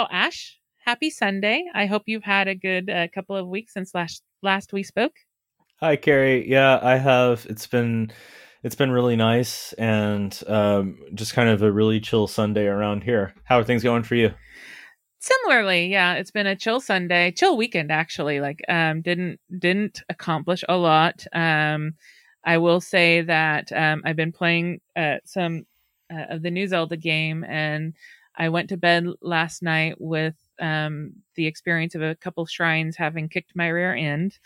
Hello, Ash. Happy Sunday. I hope you've had a good uh, couple of weeks since last last we spoke. Hi, Kerri. Yeah, I have. It's been it's been really nice and um, just kind of a really chill Sunday around here. How are things going for you? Similarly, yeah, it's been a chill Sunday, chill weekend actually. Like, um, didn't didn't accomplish a lot. Um, I will say that um, I've been playing uh, some uh, of the new Zelda game, and I went to bed last night with um, the experience of a couple shrines having kicked my rear end.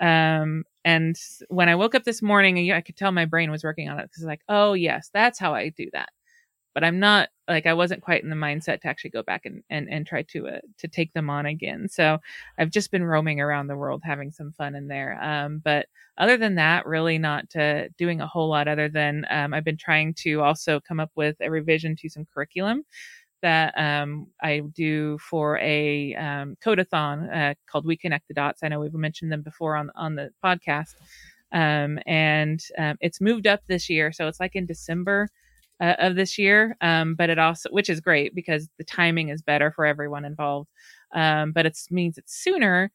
Um, and when I woke up this morning, I could tell my brain was working on it because, it's like, oh yes, that's how I do that. But I'm not like I wasn't quite in the mindset to actually go back and and, and try to uh, to take them on again. So I've just been roaming around the world having some fun in there. Um, but other than that, really not uh, doing a whole lot. Other than um, I've been trying to also come up with a revision to some curriculum that um, I do for a um, codeathon uh, called We Connect the Dots. I know we've mentioned them before on on the podcast, um, and um, it's moved up this year, so it's like in December uh, of this year. Um, but it also, which is great because the timing is better for everyone involved. Um, but it means it's sooner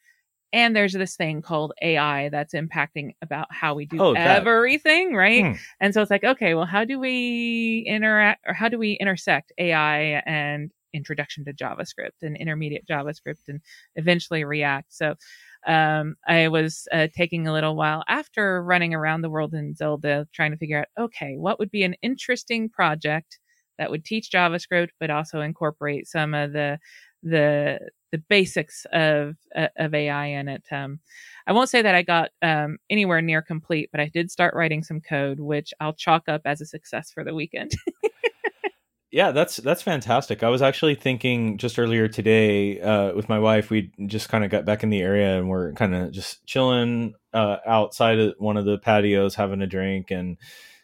and there's this thing called AI that's impacting about how we do oh, everything, right? Hmm. And so it's like, okay, well, how do we interact or how do we intersect AI and introduction to JavaScript and intermediate JavaScript and eventually React? So um, I was uh, taking a little while after running around the world in Zelda trying to figure out, okay, what would be an interesting project that would teach JavaScript, but also incorporate some of the the the basics of uh, of AI in it. Um, I won't say that I got um, anywhere near complete, but I did start writing some code, which I'll chalk up as a success for the weekend. yeah, that's that's fantastic. I was actually thinking just earlier today uh, with my wife. We just kind of got back in the area and we're kind of just chilling uh, outside of one of the patios, having a drink and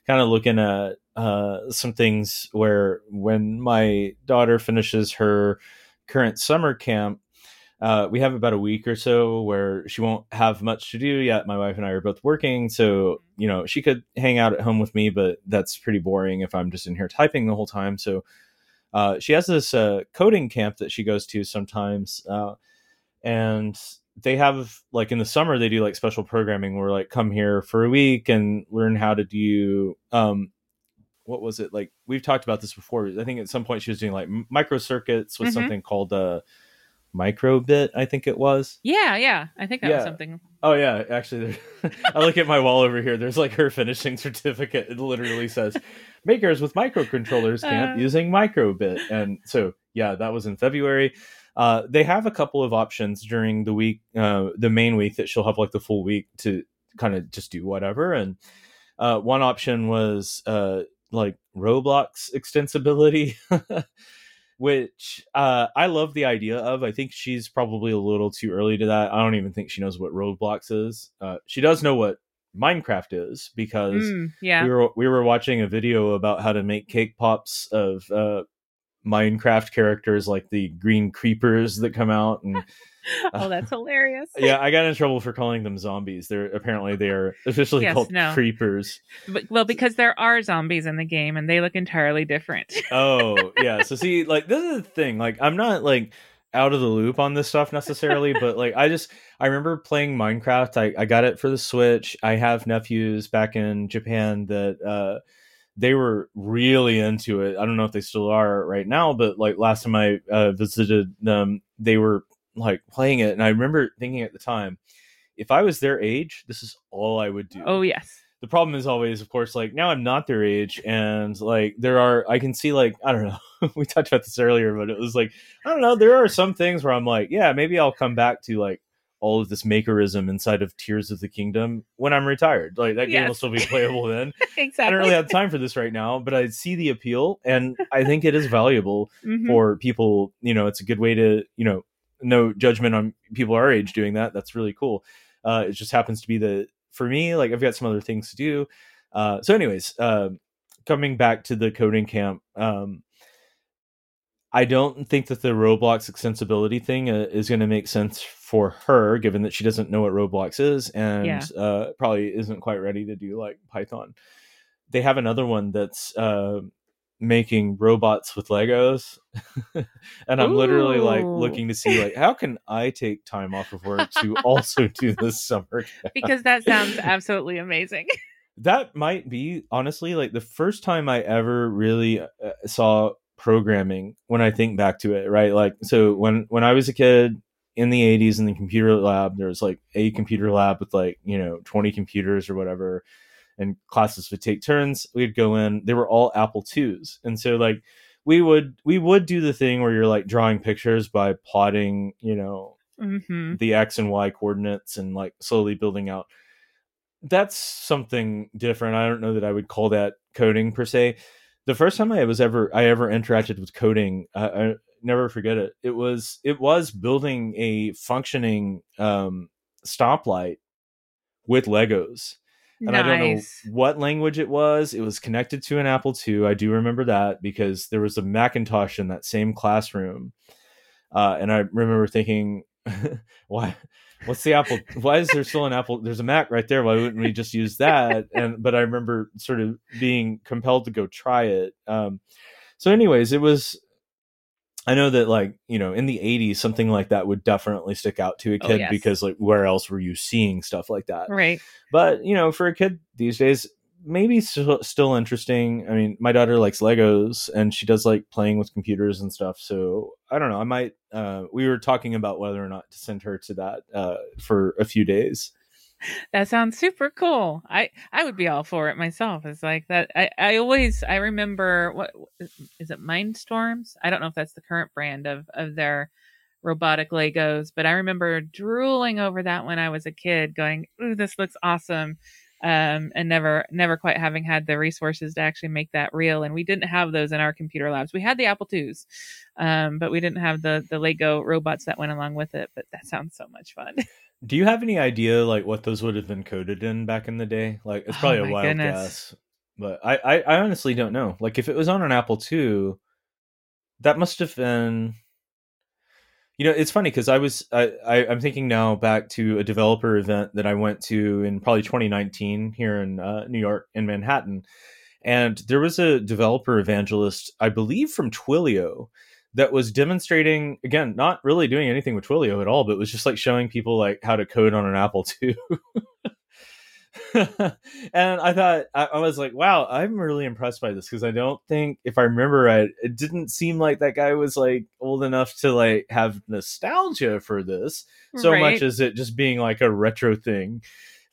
kind of looking at uh, some things. Where when my daughter finishes her current summer camp, uh, we have about a week or so where she won't have much to do yet. My wife and I are both working, so you know she could hang out at home with me, but that's pretty boring if I'm just in here typing the whole time. So uh, she has this uh, coding camp that she goes to sometimes, uh, and they have like in the summer they do like special programming where like come here for a week and learn how to do um, what was it like we've talked about this before i think at some point she was doing like microcircuits with mm-hmm. something called uh microbit i think it was yeah yeah i think that yeah. was something oh yeah actually i look at my wall over here there's like her finishing certificate it literally says makers with microcontrollers camp uh, using microbit and so yeah that was in february uh, they have a couple of options during the week uh, the main week that she'll have like the full week to kind of just do whatever and uh, one option was uh, like Roblox extensibility, which uh, I love the idea of. I think she's probably a little too early to that. I don't even think she knows what Roblox is. Uh, she does know what Minecraft is because mm, yeah. we were we were watching a video about how to make cake pops of uh, Minecraft characters like the green creepers that come out and oh, that's hilarious. yeah, I got in trouble for calling them zombies. They're apparently they are officially yes, called no. creepers. But, well, because there are zombies in the game and they look entirely different. oh, yeah. So see, like this is the thing. Like I'm not like out of the loop on this stuff necessarily, but like I just I remember playing Minecraft. I, I got it for the Switch. I have nephews back in Japan that uh they were really into it. I don't know if they still are right now, but like last time I uh, visited them, they were like playing it, and I remember thinking at the time, if I was their age, this is all I would do. Oh yes. The problem is always, of course, like now I'm not their age, and like there are, I can see like I don't know. we talked about this earlier, but it was like I don't know. There are some things where I'm like, yeah, maybe I'll come back to like all of this makerism inside of Tears of the Kingdom when I'm retired. Like that yes. game will still be playable then. exactly. I don't really have time for this right now, but I see the appeal and I think it is valuable mm-hmm. for people. You know, it's a good way to, you know, no judgment on people our age doing that. That's really cool. Uh, it just happens to be the for me, like I've got some other things to do. Uh, so, anyways, uh, coming back to the coding camp, um, I don't think that the Roblox extensibility thing uh, is going to make sense for her, given that she doesn't know what Roblox is and yeah. uh, probably isn't quite ready to do like Python. They have another one that's uh, making robots with Legos. and I'm Ooh. literally like looking to see like how can I take time off of work to also do this summer camp? Because that sounds absolutely amazing. that might be honestly like the first time I ever really uh, saw programming when I think back to it, right? Like so when when I was a kid in the 80s in the computer lab there was like a computer lab with like, you know, 20 computers or whatever and classes would take turns. We'd go in. They were all Apple twos, And so like we would we would do the thing where you're like drawing pictures by plotting, you know, mm-hmm. the x and y coordinates and like slowly building out that's something different. I don't know that I would call that coding per se. The first time I was ever I ever interacted with coding, uh, I never forget it. It was it was building a functioning um, stoplight with Legos. And nice. I don't know what language it was. It was connected to an Apple II. I do remember that because there was a Macintosh in that same classroom. Uh, and I remember thinking, why what's the apple why is there still an apple there's a mac right there why wouldn't we just use that and but i remember sort of being compelled to go try it um so anyways it was i know that like you know in the 80s something like that would definitely stick out to a oh, kid oh, yes. because like where else were you seeing stuff like that right but you know for a kid these days maybe still, still interesting. I mean, my daughter likes Legos and she does like playing with computers and stuff. So I don't know. I might. Uh, we were talking about whether or not to send her to that uh, for a few days. That sounds super cool. I I would be all for it myself. It's like that. I I always I remember what is it Mindstorms? I don't know if that's the current brand of of their robotic Legos, but I remember drooling over that when I was a kid, going, "Ooh, this looks awesome." um, and never never quite having had the resources to actually make that real. And we didn't have those in our computer labs. We had the Apple IIs, um, but we didn't have the the Lego robots that went along with it. But that sounds so much fun. Do you have any idea like what those would have been coded in back in the day? Like it's probably oh, a wild goodness. guess, but I, I I honestly don't know. Like if it was on an Apple II, that must have been you know, it's funny because I was I, I am thinking now back to a developer event that I went to in probably 2019 here in uh, New York in Manhattan, and there was a developer evangelist, I believe from Twilio, that was demonstrating again, not really doing anything with Twilio at all, but was just like showing people like how to code on an Apple II. and I thought I, I, was like, wow, I'm really impressed by this because I don't think, if I remember right, it didn't seem like that guy was like old enough to like have nostalgia for this so right. much as it just being like a retro thing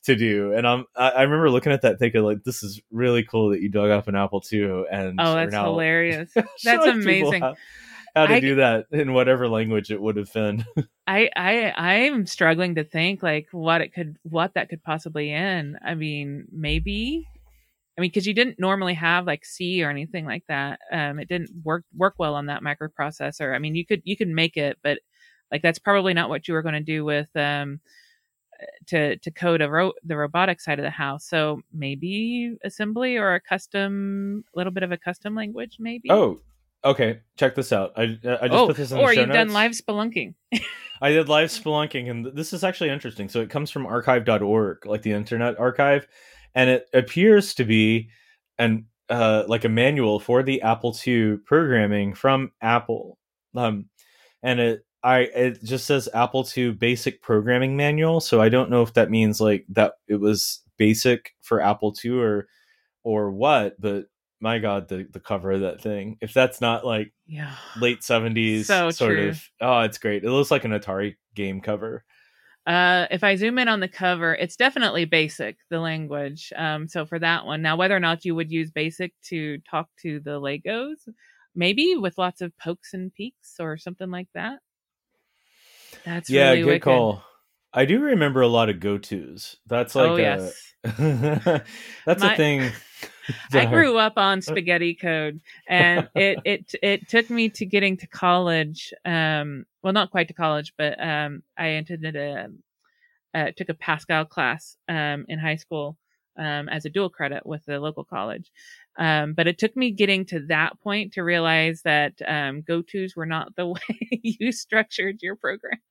to do. And I'm I, I remember looking at that thinking like, this is really cool that you dug up an Apple II. And oh, that's hilarious. that's amazing how to I, do that in whatever language it would have been. I I I'm struggling to think like what it could what that could possibly in. I mean, maybe I mean, because you didn't normally have like C or anything like that. Um, it didn't work work well on that microprocessor. I mean, you could you could make it, but like that's probably not what you were going to do with um to to code a ro- the robotic side of the house. So maybe assembly or a custom, little bit of a custom language, maybe. Oh, Okay, check this out. I I just oh, put this in the or show you've notes. done live spelunking. I did live spelunking, and this is actually interesting. So it comes from archive.org, like the Internet Archive, and it appears to be an uh, like a manual for the Apple II programming from Apple. Um, and it I it just says Apple II Basic Programming Manual. So I don't know if that means like that it was basic for Apple II or or what, but my god the the cover of that thing. If that's not like yeah. late 70s so sort true. of oh it's great. It looks like an atari game cover. Uh if i zoom in on the cover it's definitely basic the language um so for that one. Now whether or not you would use basic to talk to the legos maybe with lots of pokes and peeks or something like that. That's yeah really good wicked. call i do remember a lot of go-to's that's like oh, a, yes. that's My- a thing I grew up on spaghetti code, and it it it took me to getting to college. Um, well, not quite to college, but um, I attended a uh, took a Pascal class um, in high school um, as a dual credit with the local college. Um, but it took me getting to that point to realize that um, go-tos were not the way you structured your programs.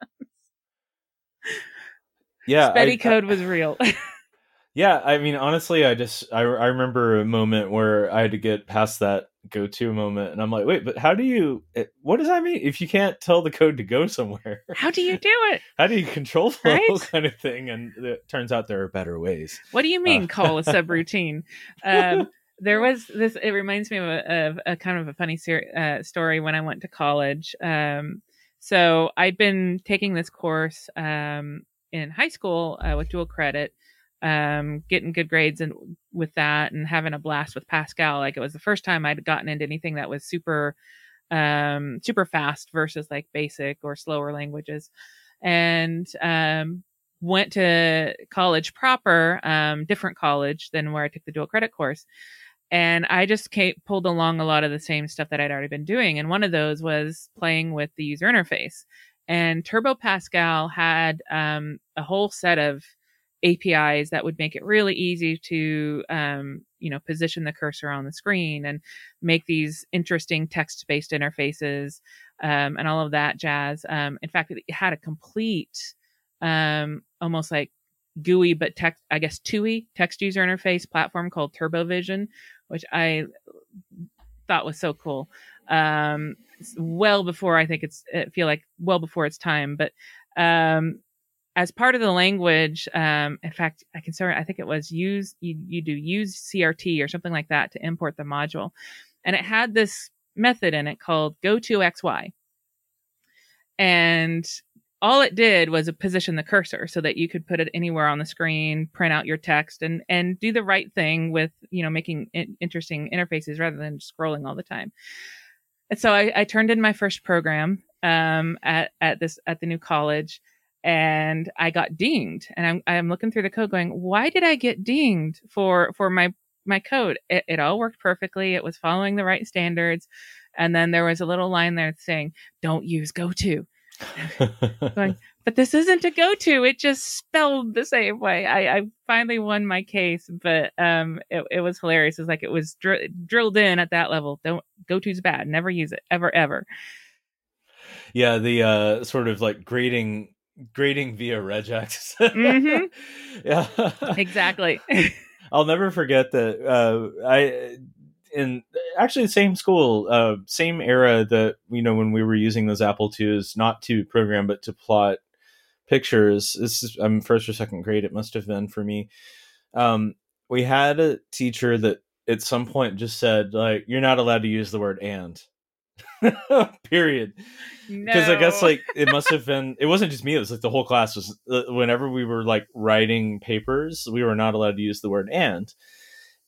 Yeah, spaghetti code I, was real. Yeah, I mean, honestly, I just I, I remember a moment where I had to get past that go to moment, and I'm like, wait, but how do you? What does that mean? If you can't tell the code to go somewhere, how do you do it? How do you control flow right? kind of thing? And it turns out there are better ways. What do you mean uh, call a subroutine? um, there was this. It reminds me of a, of a kind of a funny ser- uh, story when I went to college. Um, so I'd been taking this course um, in high school uh, with dual credit um, getting good grades and with that and having a blast with Pascal. Like it was the first time I'd gotten into anything that was super, um, super fast versus like basic or slower languages. And, um, went to college proper, um, different college than where I took the dual credit course. And I just came, pulled along a lot of the same stuff that I'd already been doing. And one of those was playing with the user interface. And Turbo Pascal had um, a whole set of APIs that would make it really easy to, um, you know, position the cursor on the screen and make these interesting text-based interfaces um, and all of that jazz. Um, in fact, it had a complete, um, almost like GUI, but text, I guess TUI text user interface platform called TurboVision, which I thought was so cool. Um, well before I think it's, I feel like well before its time, but um, as part of the language, um, in fact, I can start, I think it was use, you, you do use CRT or something like that to import the module. And it had this method in it called go to XY. And all it did was position the cursor so that you could put it anywhere on the screen, print out your text and, and do the right thing with, you know, making interesting interfaces rather than scrolling all the time. And so I, I turned in my first program, um, at, at this, at the new college and I got dinged. And I'm I'm looking through the code, going, why did I get dinged for for my my code? It, it all worked perfectly. It was following the right standards. And then there was a little line there saying, "Don't use GoTo." Going, but this isn't a go-to. It just spelled the same way. I, I finally won my case, but um, it, it was hilarious. It's like it was dr- drilled in at that level. Don't go-to's bad. Never use it ever, ever. Yeah, the uh, sort of like grading grading via regex. mm-hmm. yeah, exactly. I'll never forget that. Uh, I in actually the same school, uh, same era that you know when we were using those Apple IIs, not to program but to plot pictures. This is I'm first or second grade. It must have been for me. Um, we had a teacher that at some point just said like, "You're not allowed to use the word and." period because no. i guess like it must have been it wasn't just me it was like the whole class was uh, whenever we were like writing papers we were not allowed to use the word and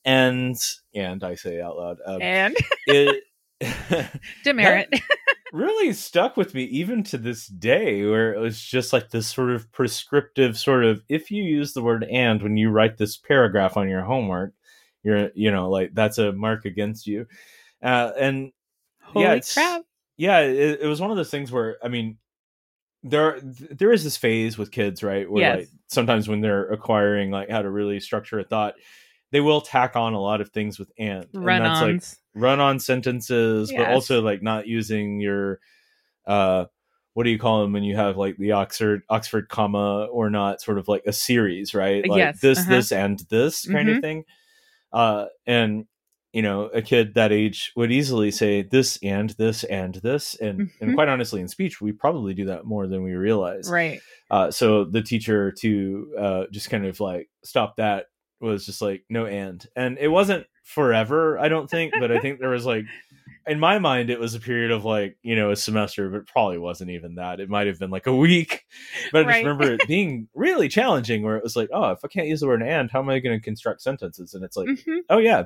and and i say out loud um, and it demerit really stuck with me even to this day where it was just like this sort of prescriptive sort of if you use the word and when you write this paragraph on your homework you're you know like that's a mark against you uh, and Holy yeah, crap! Yeah, it, it was one of those things where I mean, there there is this phase with kids, right? Where yes. like sometimes when they're acquiring like how to really structure a thought, they will tack on a lot of things with and, run and that's like run on sentences, yes. but also like not using your uh what do you call them when you have like the Oxford Oxford comma or not sort of like a series, right? Like yes. this, uh-huh. this, and this kind mm-hmm. of thing. Uh and you know a kid that age would easily say this and this and this and mm-hmm. and quite honestly in speech we probably do that more than we realize right uh, so the teacher to uh, just kind of like stop that was just like no and and it wasn't forever i don't think but i think there was like in my mind it was a period of like you know a semester but probably wasn't even that. It might have been like a week. But i right. just remember it being really challenging where it was like oh if i can't use the word and how am i going to construct sentences? And it's like mm-hmm. oh yeah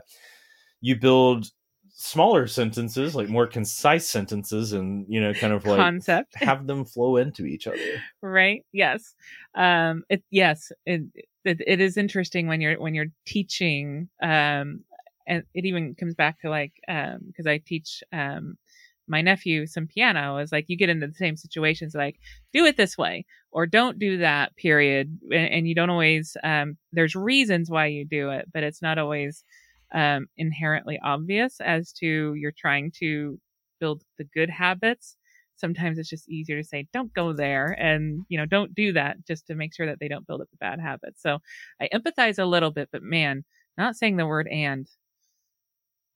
you build smaller sentences like more concise sentences and you know kind of like concept. have them flow into each other. Right yes. Um it yes it, it it is interesting when you're when you're teaching um and it even comes back to like um because i teach um my nephew some piano is like you get into the same situations like do it this way or don't do that period and, and you don't always um there's reasons why you do it but it's not always um, inherently obvious as to you're trying to build the good habits. Sometimes it's just easier to say, don't go there and, you know, don't do that just to make sure that they don't build up the bad habits. So I empathize a little bit, but man, not saying the word and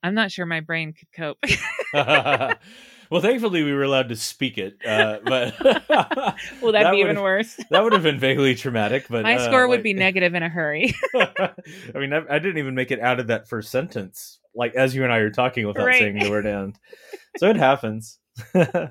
I'm not sure my brain could cope. well, thankfully we were allowed to speak it, uh, but well, that'd that be even worse. that would have been vaguely traumatic. But My uh, score would like- be negative in a hurry. I mean, I, I didn't even make it out of that first sentence, like as you and I are talking without Right. saying the word "and." So it happens. oh,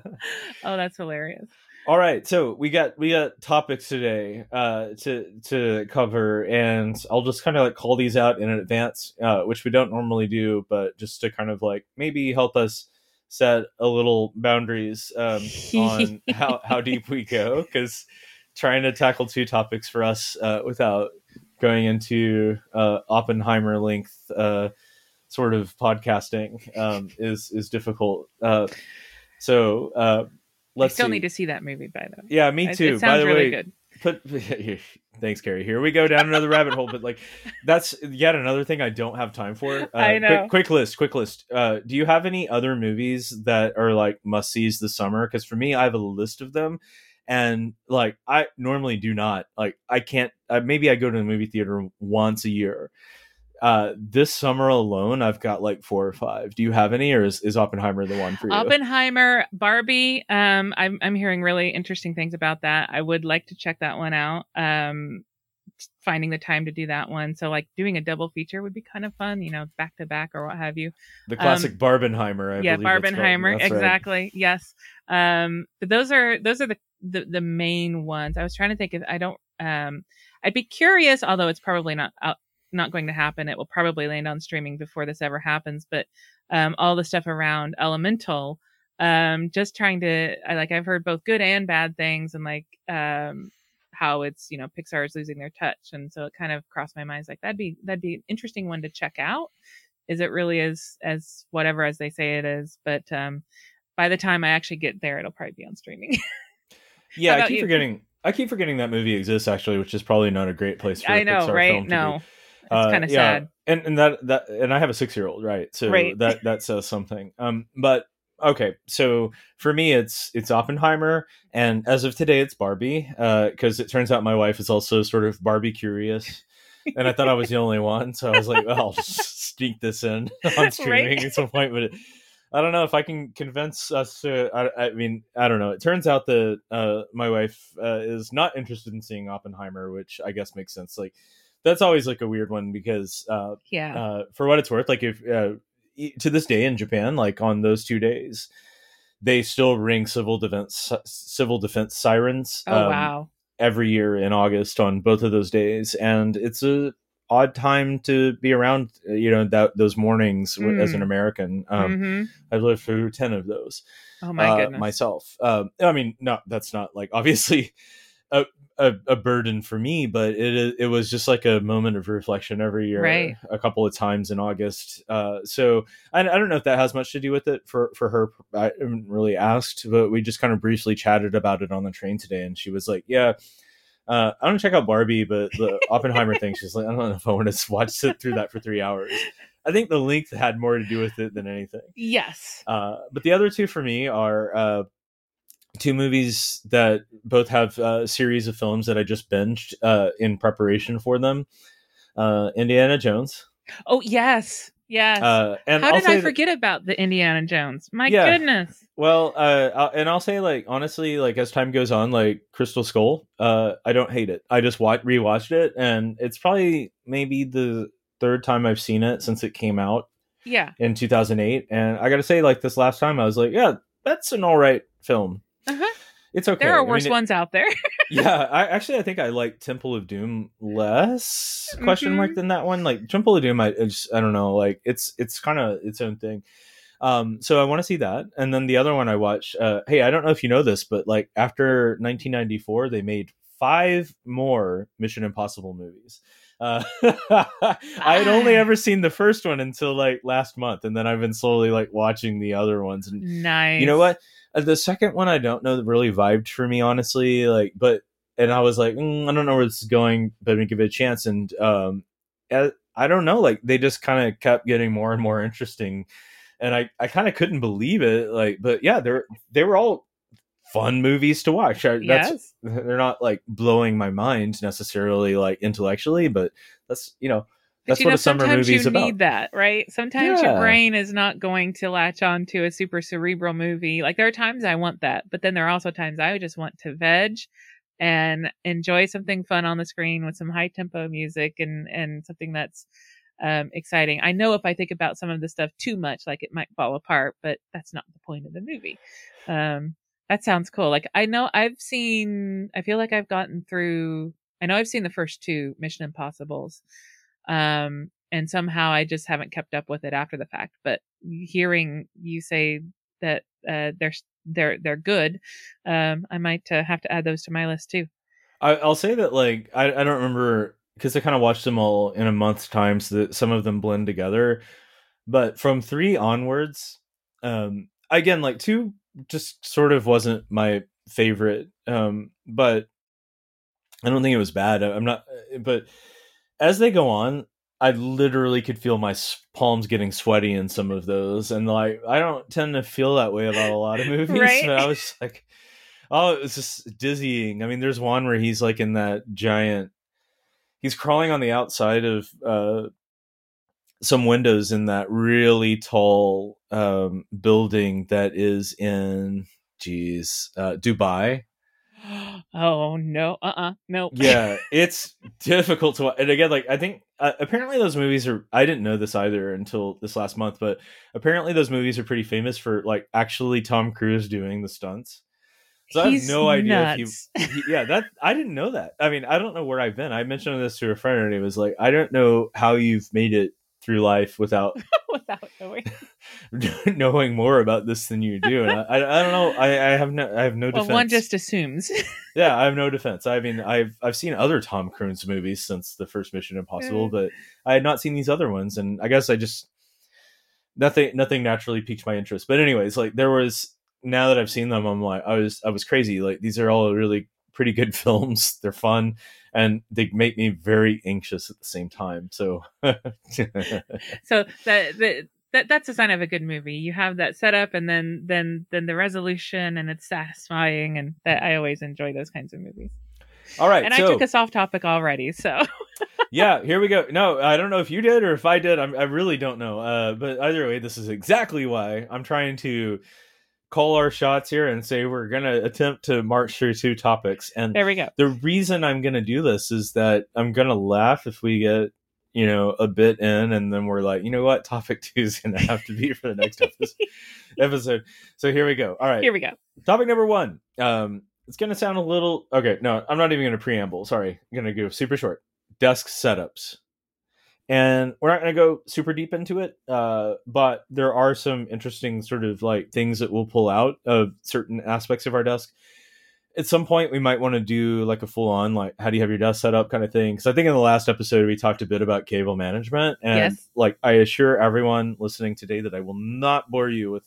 that's hilarious. All right, so we got we got topics today uh, to to cover, and I'll just kind of like call these out in advance, uh, which we don't normally do, but just to kind of like maybe help us set a little boundaries um, on how how deep we go, because trying to tackle two topics for us uh, without going into uh, Oppenheimer length uh, sort of podcasting um, is is difficult. Uh, so uh, let's I still see. need to see that movie by the way. Yeah, me too. It By sounds the really way, good. put thanks, Gary. Here we go down another rabbit hole. But like, that's yet another thing I don't have time for. Uh, I know. Quick, quick list. Quick list. Uh, do you have any other movies that are like must sees this summer? Because for me, I have a list of them, and like I normally do not. Like I can't. Uh, maybe I go to the movie theater once a year. Uh, this summer alone, I've got like four or five. Do you have any, or is, is Oppenheimer the one for you? Oppenheimer, Barbie. Um, I'm I'm hearing really interesting things about that. I would like to check that one out. Um, finding the time to do that one. So like doing a double feature would be kind of fun. You know, back to back or what have you. the classic Barbenheimer. I um, yeah. Barbenheimer. That's right. Exactly. Yes. Um, but those are those are the, the the main ones. I was trying to think if I don't. Um, I'd be curious, although it's probably not out, not going to happen. It will probably land on streaming before this ever happens. But um, all the stuff around Elemental, um, just trying to. I like. I've heard both good and bad things, and like um, how it's you know Pixar is losing their touch, and so it kind of crossed my mind. It's like that'd be that'd be an interesting one to check out. Is it really as as whatever as they say it is? But um, by the time I actually get there, it'll probably be on streaming. Yeah, I keep you? forgetting. I keep forgetting that movie exists actually, which is probably not a great place for I know, Pixar right? film to No, be. It's Uh, kind of yeah, sad. And and that that and I have a six year old, right? So Right. that that says something. Um, but okay, so for me, it's it's Oppenheimer, and as of today, it's Barbie. Uh, because it turns out my wife is also sort of Barbie curious. And I thought I was the only one, so I was like, "Well, I'll just sneak this in on streaming Right. at some point." But it, I don't know if I can convince us to. I, I mean, I don't know. It turns out that uh, my wife uh, is not interested in seeing Oppenheimer, which I guess makes sense. Like, that's always like a weird one because, uh, Yeah. uh, for what it's worth, like if uh, to this day in Japan, like on those two days, they still ring civil defense civil defense sirens. oh um, wow. every year in August on both of those days, and it's a odd time to be around. uh, You know that those mornings w as an Mm. American. Um, hmm I've lived through ten of those Oh my uh, goodness. myself. Um, I mean, no, that's not like obviously a, a a burden for me, but it it was just like a moment of reflection every year, Right. a couple of times in August. Uh, so I, I don't know if that has much to do with it for for her. I haven't really asked, but we just kind of briefly chatted about it on the train today, and she was like, "Yeah." Uh, I want to check out Barbie, but the Oppenheimer thing, she's like, I don't know if I want to watch sit through that for three hours. I think the length had more to do with it than anything. yes. Uh, but the other two for me are uh, two movies that both have uh, a series of films that I just binged uh, in preparation for them. Uh, Indiana Jones. Oh yes. Yes. Uh, and How I'll did I that- forget about the Indiana Jones? My Yeah. goodness. well, uh, and I'll say like honestly, like as time goes on, like Crystal Skull, uh, I don't hate it. I just watch rewatched it, and it's probably maybe the third time I've seen it since it came out. Yeah. in 2008 and i gotta say like this last time i was like yeah that's an all right film Uh-huh. it's okay There I are mean, worse it- ones out there. yeah i actually i think i like temple of doom less question Mhm. mark than that one like temple of doom i, I just i don't know like it's it's kind of its own thing um so i want to see that and then the other one i watched uh hey i don't know if you know this but like after 1994 they made five more mission impossible movies uh, I had only ever seen the first one until like last month, and then I've been slowly like watching the other ones. And nice. you know what? Uh, The second one I don't know really vibed for me, honestly. Like, but and I was like, mm, I don't know where this is going, but I'm give it a chance. And um, uh, I don't know, like they just kind of kept getting more and more interesting, and I I kind of couldn't believe it. Like, but yeah, they're they were all fun movies to watch. I, that's Yes. they're not like blowing my mind necessarily like intellectually, but that's you know That's you what know, a summer sometimes movie's you about. need that, right? Sometimes your brain is not going to latch on to a super cerebral movie. Like there are times I want that, but then there are also times I just want to veg and enjoy something fun on the screen with some high tempo music and and something that's um, exciting. I know if I think about some of the stuff too much, like it might fall apart, but that's not the point of the movie. Um, that sounds cool. Like I know I've seen. I feel like I've gotten through. I know I've seen the first two Mission Impossibles, um, and somehow I just haven't kept up with it after the fact. But hearing you say that uh, they're they're they're good, um, I might uh, have to add those to my list too. I, I'll say that like I, I don't remember because I kind of watched them all in a month's time, so that some of them blend together. But from three onwards, um, again, like two just sort of wasn't my favorite. Um, but I don't think it was bad. I- I'm not, but as they go on, I literally could feel my palms getting sweaty in some of those, and like I don't tend to feel that way about a lot of movies. Right. But I was like, oh, it was just dizzying. I mean, there's one where he's like in that giant. He's crawling on the outside of uh, some windows in that really tall um, building that is in, geez, uh, Dubai. Oh no, uh, uh no. yeah it's difficult to watch and again like i think uh, apparently those movies are i didn't know this either until this last month but apparently those movies are pretty famous for like actually tom cruise doing the stunts so He's i have no idea nuts. if he, he yeah that i didn't know that i mean i don't know where i've been i mentioned this to a friend and he was like i don't know how you've made it through life without without knowing. knowing more about this than you do and i, I, I don't know I, I have no i have no Well, defense one just assumes. yeah, I have no defense. I mean, I've I've seen other Tom Cruise movies since the first Mission Impossible, Mm. but I had not seen these other ones, and I guess I just nothing nothing naturally piqued my interest. But anyways, like there was now that I've seen them, I'm like I was I was crazy. Like these are all really pretty good films. They're fun and they make me very anxious at the same time. So so that that that that's a sign of a good movie. You have that setup, and then then then the resolution, and it's satisfying, and that I always enjoy those kinds of movies. all right, and so I took us off topic already, so yeah, here we go. No, I don't know if you did or if I did. I'm, I really don't know. Uh, but either way, this is exactly why I'm trying to call our shots here and say we're going to attempt to march through two topics. And there we go. the reason I'm going to do this is that I'm going to laugh if we get, you know, a bit in and then we're like, you know what? Topic two is going to have to be for the next episode. So here we go. All right. Here we go. Topic number one. Um, it's going to sound a little okay. No, I'm not even going to preamble. Sorry, I'm going to go super short. Desk setups, and we're not going to go super deep into it. Uh, but there are some interesting sort of like things that we'll pull out of certain aspects of our desk. At some point, we might want to do like a full on like how do you have your desk set up kind of thing. Because I think in the last episode we talked a bit about cable management, and Yes. like I assure everyone listening today that I will not bore you with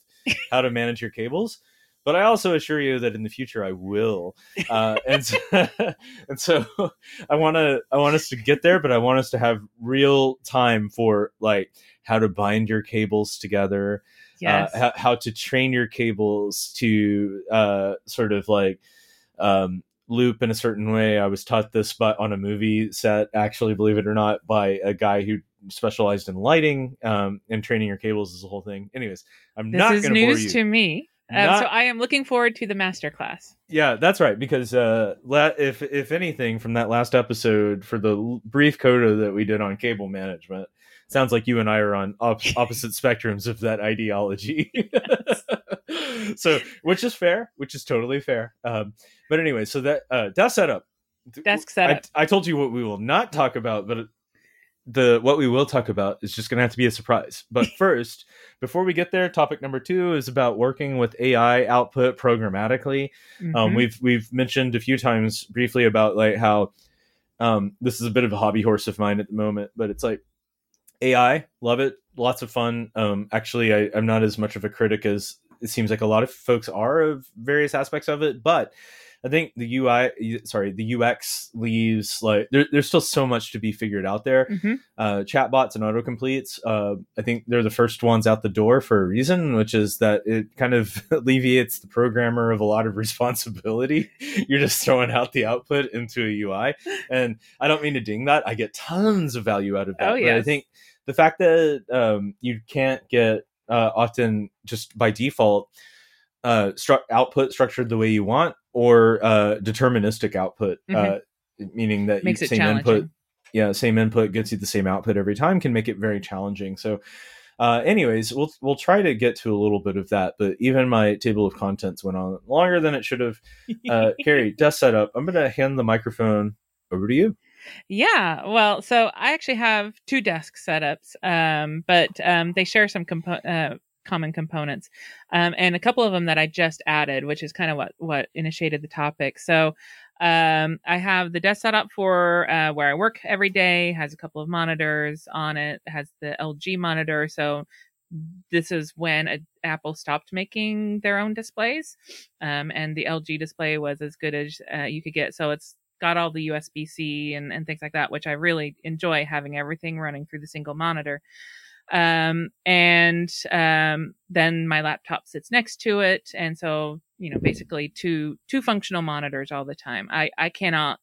how to manage your cables but I also assure you that in the future I will. Uh, and so, and so I want to I want us to get there, but I want us to have real time for like how to bind your cables together, Yes. uh, how, how to train your cables to uh, sort of like um, loop in a certain way. I was taught this by on a movie set, actually, believe it or not, by a guy who specialized in lighting um, and training your cables is the whole thing. Anyways, I'm this not going to bore you. news to me. Um, Not- so I am looking forward to the master class. Yeah, that's right. Because uh, la- if if anything from that last episode for the l- brief coda that we did on cable management, sounds like you and I are on op- opposite spectrums of that ideology. so, which is fair, which is totally fair. Um, but anyway, so that uh, desk setup. Desk setup. I, I told you what we will not talk about, but the what we will talk about is just going to have to be a surprise. But first, before we get there, topic number two is about working with AI output programmatically. Um, Mhm. we've we've mentioned a few times briefly about like how um, this is a bit of a hobby horse of mine at the moment, but it's like AI, love it, lots of fun. Um, actually, I, I'm not as much of a critic as it seems like a lot of folks are of various aspects of it, but I think the UI, sorry, the UX leaves like there, there's still so much to be figured out there. Mm-hmm. Uh, chatbots and autocompletes, uh, I think they're the first ones out the door for a reason, which is that it kind of alleviates the programmer of a lot of responsibility. You're just throwing out the output into a UI, and I don't mean to ding that. I get tons of value out of that. Oh, But. I think the fact that um, you can't get uh, often just by default uh, stru- output structured the way you want or uh, deterministic output, uh, meaning that Mm-hmm. Makes you, same input, yeah, same input gets you the same output every time can make it very challenging. So, uh, anyways, we'll we'll try to get to a little bit of that, but even my table of contents went on longer than it should have. Uh, Kerri, desk setup. I'm going to hand the microphone over to you. Yeah, well, so I actually have two desk setups, um, but um, they share some compo- uh, common components, um, and a couple of them that I just added, which is kind of what what initiated the topic. So um, I have the desk set up for uh, where I work every day. Has a couple of monitors on it. Has the LG monitor, so this is when a, Apple stopped making their own displays, um, and the LG display was as good as uh, you could get. So it's got all the USB C and, and things like that, which I really enjoy having everything running through the single monitor. Um, and um, then my laptop sits next to it, and so you know, basically two two functional monitors all the time. I I cannot.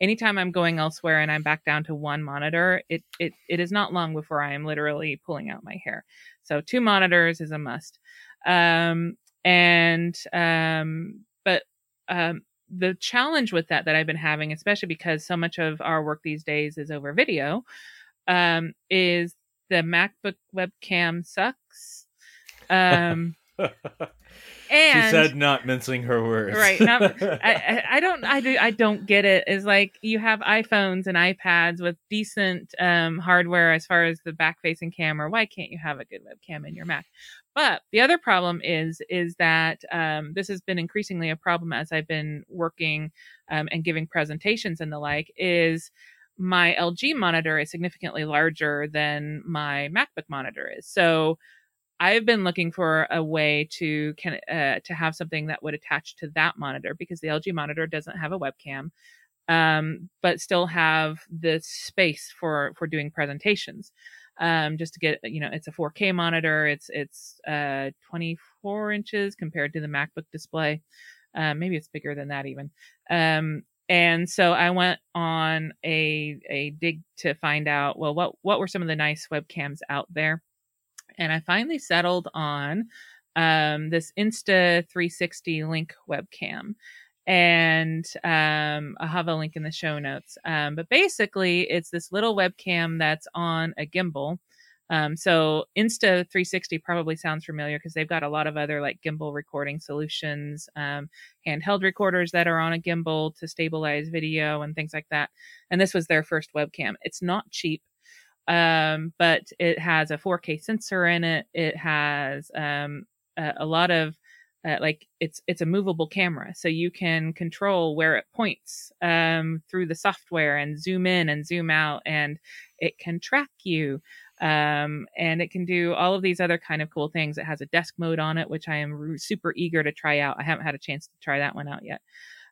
Anytime I'm going elsewhere and I'm back down to one monitor, it it it is not long before I am literally pulling out my hair. So two monitors is a must. Um, and um, but um, the challenge with that that I've been having, especially because so much of our work these days is over video, um, is the MacBook webcam sucks. Um, and she said, not mincing her words. Right, not- I, I, don't I do I don't get it. Is like you have iPhones and iPads with decent um, hardware as far as the back facing camera. Why can't you have a good webcam in your Mac? But the other problem is is that um, this has been increasingly a problem as I've been working um, and giving presentations and the like. Is my LG monitor is significantly larger than my MacBook monitor is. So I've been looking for a way to can uh, to have something that would attach to that monitor because the LG monitor doesn't have a webcam, um, but still have the space for for doing presentations. Um, just to get you know, it's a 4K monitor. It's it's uh 24 inches compared to the MacBook display. Uh, maybe it's bigger than that even. Um, and so I went on a a dig to find out well what what were some of the nice webcams out there and I finally settled on um, this Insta 360 link webcam. And um, I'll have a link in the show notes. Um, but basically, it's this little webcam that's on a gimbal. Um, so Insta 360 probably sounds familiar because they've got a lot of other like gimbal recording solutions, um, handheld recorders that are on a gimbal to stabilize video and things like that. And this was their first webcam. It's not cheap um, but it has a 4K sensor in it. It has um, a, a lot of uh, like it's it's a movable camera, so you can control where it points um, through the software and zoom in and zoom out, and it can track you. Um, and it can do all of these other kind of cool things. It has a desk mode on it, which I am r- super eager to try out. I haven't had a chance to try that one out yet.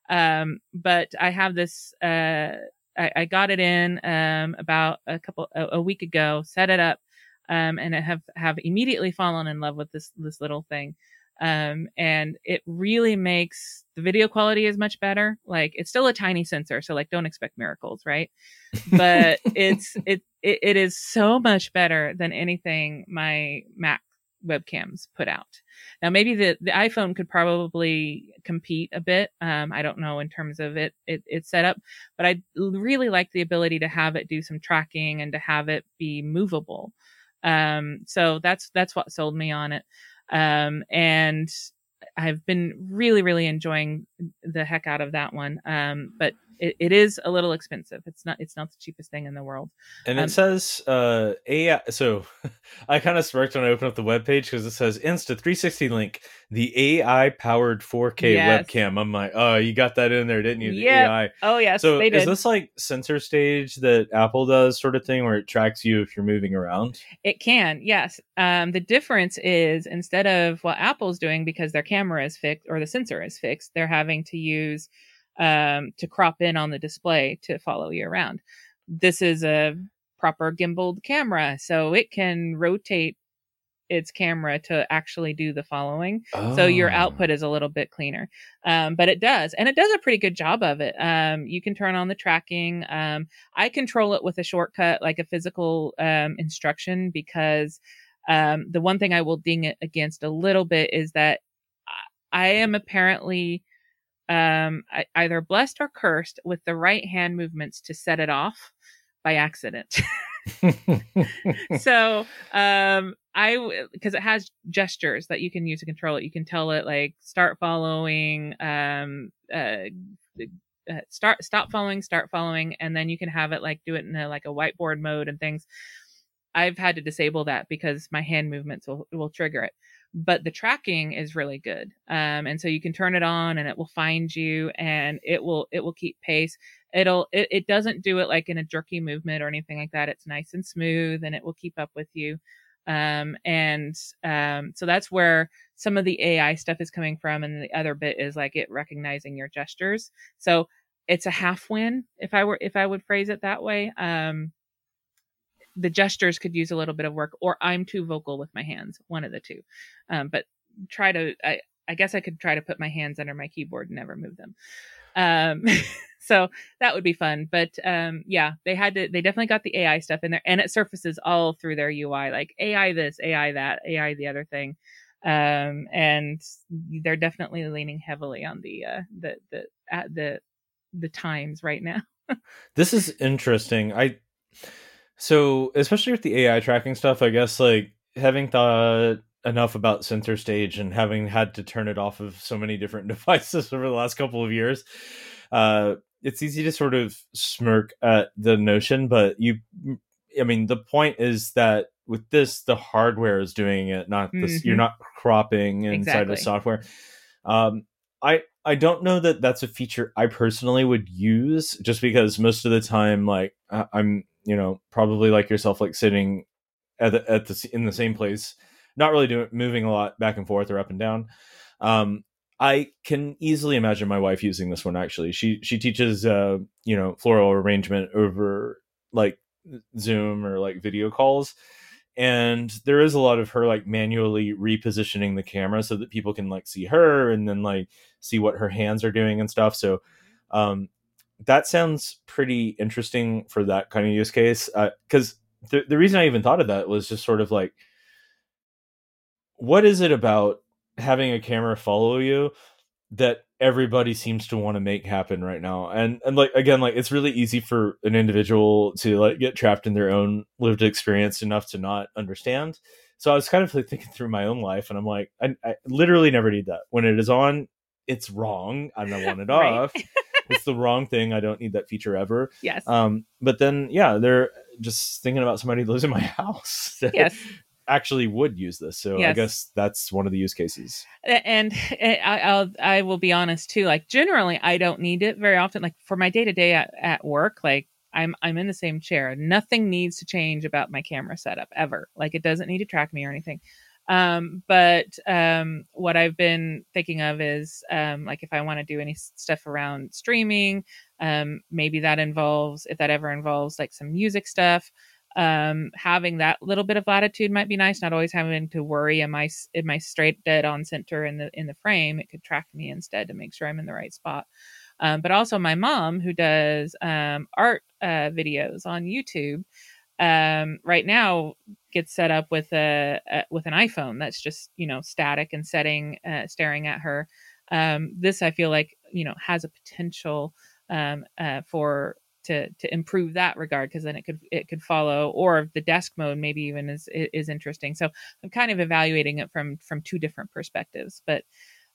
Um, but I have this uh, I, I got it in um, about a couple a, a week ago, set it up, um, and I have have immediately fallen in love with this this little thing. Um, and it really makes the video quality is much better. Like it's still a tiny sensor, so like don't expect miracles, right? But it's it, it it is so much better than anything my Mac webcams put out. Now, maybe the, the iPhone could probably compete a bit. Um, I don't know in terms of it, it its setup, but I really like the ability to have it do some tracking and to have it be movable. Um, so that's that's what sold me on it. Um, and I've been really, really enjoying the heck out of that one. Um, but it, it is a little expensive. It's not it's not the cheapest thing in the world. And it um, says uh AI so I kind of smirked when I opened up the web page because it says Insta 360 link, the AI powered 4K yes. webcam. I'm like, oh, you got that in there, didn't you? The yeah. AI. Oh yes. So is this like Center Stage that Apple does sort of thing where it tracks you if you're moving around? It can, yes. Um the difference is instead of what Apple's doing because their camera is fixed or the sensor is fixed, they're having to use um, to crop in on the display to follow you around. This is a proper gimbaled camera, so it can rotate its camera to actually do the following. Oh. So your oh. output is a little bit cleaner. Um, but it does, and it does a pretty good job of it. Um, you can turn on the tracking. Um, I control it with a shortcut, like a physical um, instruction, because um, the one thing I will ding it against a little bit is that I am apparently um, either blessed or cursed with the right hand movements to set it off by accident. so um i because it has gestures that you can use to control it. You can tell it like start following um uh, uh, start stop following start following and then you can have it like do it in a, like a whiteboard mode and things. I've had to disable that because my hand movements will will trigger it but the tracking is really good. Um, and so you can turn it on and it will find you and it will, it will keep pace. It'll, it, it doesn't do it like in a jerky movement or anything like that. It's nice and smooth and it will keep up with you. Um, and, um, so that's where some of the AI stuff is coming from. And the other bit is like it recognizing your gestures. So it's a half win if I were, if I would phrase it that way. Um, the gestures could use a little bit of work or i'm too vocal with my hands one of the two. Um, but try to I, I guess i could try to put my hands under my keyboard and never move them. Um, so that would be fun but um, yeah they had to they definitely got the ai stuff in there and it surfaces all through their ui like ai this ai that ai the other thing. Um, and they're definitely leaning heavily on the uh, the the at the the times right now. This is interesting. I so, especially with the AI tracking stuff, I guess like having thought enough about center stage and having had to turn it off of so many different devices over the last couple of years, uh, it's easy to sort of smirk at the notion. But you, I mean, the point is that with this, the hardware is doing it, not this. Mm-hmm. You're not cropping inside exactly. of software. Um, I I don't know that that's a feature I personally would use, just because most of the time, like I'm you know, probably like yourself, like sitting at the, at the in the same place, not really doing moving a lot back and forth or up and down. Um, I can easily imagine my wife using this one. Actually, she she teaches uh, you know floral arrangement over like Zoom or like video calls, and there is a lot of her like manually repositioning the camera so that people can like see her and then like see what her hands are doing and stuff. So um, that sounds pretty interesting for that kind of use case. Because uh, the the reason I even thought of that was just sort of like, what is it about having a camera follow you that everybody seems to want to make happen right now? And and like again, like it's really easy for an individual to like get trapped in their own lived experience enough to not understand. So I was kind of like thinking through my own life, and I'm like, I, I literally never need that. When it is on, it's wrong. and I want it off it's the wrong thing. I don't need that feature ever. Yes. Um, but then yeah, they're just thinking about somebody who lives in my house. yes. Actually, would use this, so yes. I guess that's one of the use cases. And, and I, I'll I will be honest too. Like generally, I don't need it very often. Like for my day to day at work, like I'm I'm in the same chair. Nothing needs to change about my camera setup ever. Like it doesn't need to track me or anything. Um, but um, what I've been thinking of is um, like if I want to do any stuff around streaming, um, maybe that involves, if that ever involves like some music stuff, um, having that little bit of latitude might be nice. Not always having to worry, am I am I straight dead on center in the in the frame? It could track me instead to make sure I'm in the right spot. Um, but also my mom who does art uh, videos on YouTube um, right now gets set up with a, a, with an iPhone that's just you know static and setting uh, staring at her. Um, this I feel like you know has a potential um, uh, for to to improve that regard because then it could it could follow or the desk mode maybe even is is interesting. So I'm kind of evaluating it from from two different perspectives, but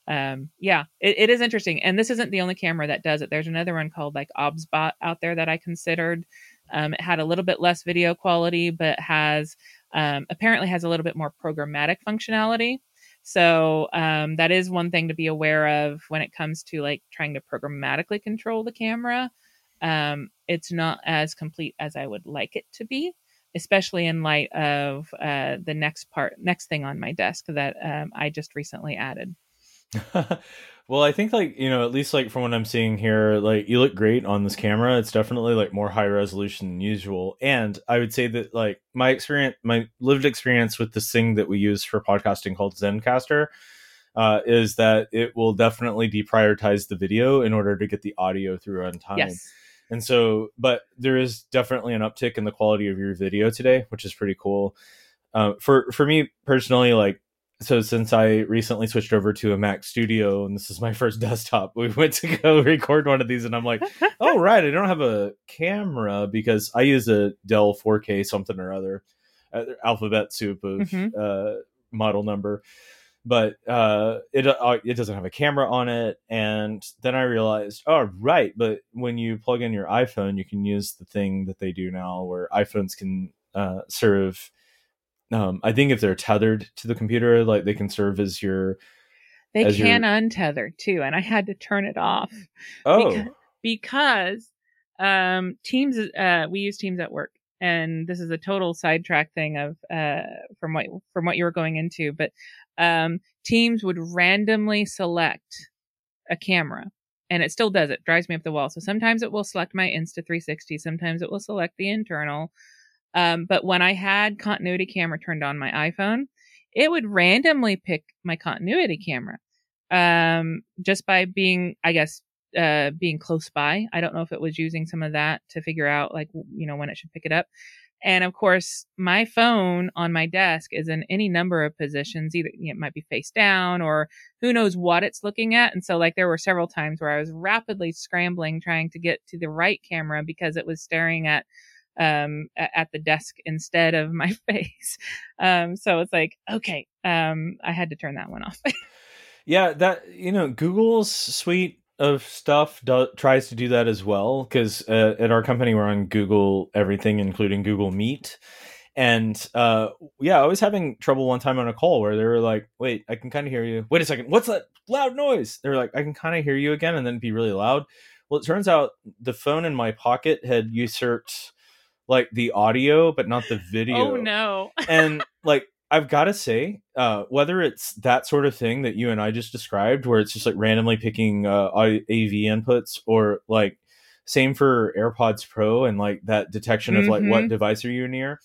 um, yeah, it, it is interesting. And this isn't the only camera that does it. There's another one called like OBSBot out there that I considered. Um, it had a little bit less video quality, but has um, apparently has a little bit more programmatic functionality. So um, that is one thing to be aware of when it comes to like trying to programmatically control the camera. Um, it's not as complete as I would like it to be, especially in light of uh, the next part, next thing on my desk that um, I just recently added. well, I think like you know, at least like from what I'm seeing here, like you look great on this camera. It's definitely like more high resolution than usual. And I would say that like my experience, my lived experience with this thing that we use for podcasting called Zencastr. Uh, is that it will definitely deprioritize the video in order to get the audio through on time. Yes. And so, but there is definitely an uptick in the quality of your video today, which is pretty cool. Uh, for for me personally, like so since I recently switched over to a Mac Studio and this is my first desktop, we went to go record one of these and I'm like, oh right, I don't have a camera because I use a Dell 4K something or other, uh, alphabet soup of mm-hmm. uh, model number, but uh, it uh, it doesn't have a camera on it. And then I realized, oh right, but when you plug in your iPhone, you can use the thing that they do now where iPhones can uh, serve um, I think if they're tethered to the computer, like they can serve as your. They as can your... untether too, and I had to turn it off. Oh, because, because um, Teams. Uh, we use Teams at work, and this is a total sidetrack thing of uh, from what from what you were going into, but um, Teams would randomly select a camera and it still does it drives me up the wall so sometimes it will select my insta360 sometimes it will select the internal um, but when I had continuity camera turned on my iPhone, it would randomly pick my continuity camera um, just by being, I guess, uh, being close by. I don't know if it was using some of that to figure out, like, you know, when it should pick it up. And of course, my phone on my desk is in any number of positions. Either you know, it might be face down or who knows what it's looking at. And so, like, there were several times where I was rapidly scrambling trying to get to the right camera because it was staring at um, at the desk instead of my face. Um, so it's like, okay, um, I had to turn that one off. yeah, that you know, Google's suite of stuff do- tries to do that as well because uh, at our company we're on Google everything, including Google Meet. And uh, yeah, I was having trouble one time on a call where they were like, "Wait, I can kind of hear you. Wait a second, what's that loud noise?" They were like, "I can kind of hear you again," and then be really loud. Well, it turns out the phone in my pocket had usurped like the audio but not the video. Oh no. and like I've got to say, uh, whether it's that sort of thing that you and I just described, where it's just like randomly picking uh, AV inputs, or like same for AirPods Pro and like that detection mm-hmm. of like what mm-hmm. device are you near.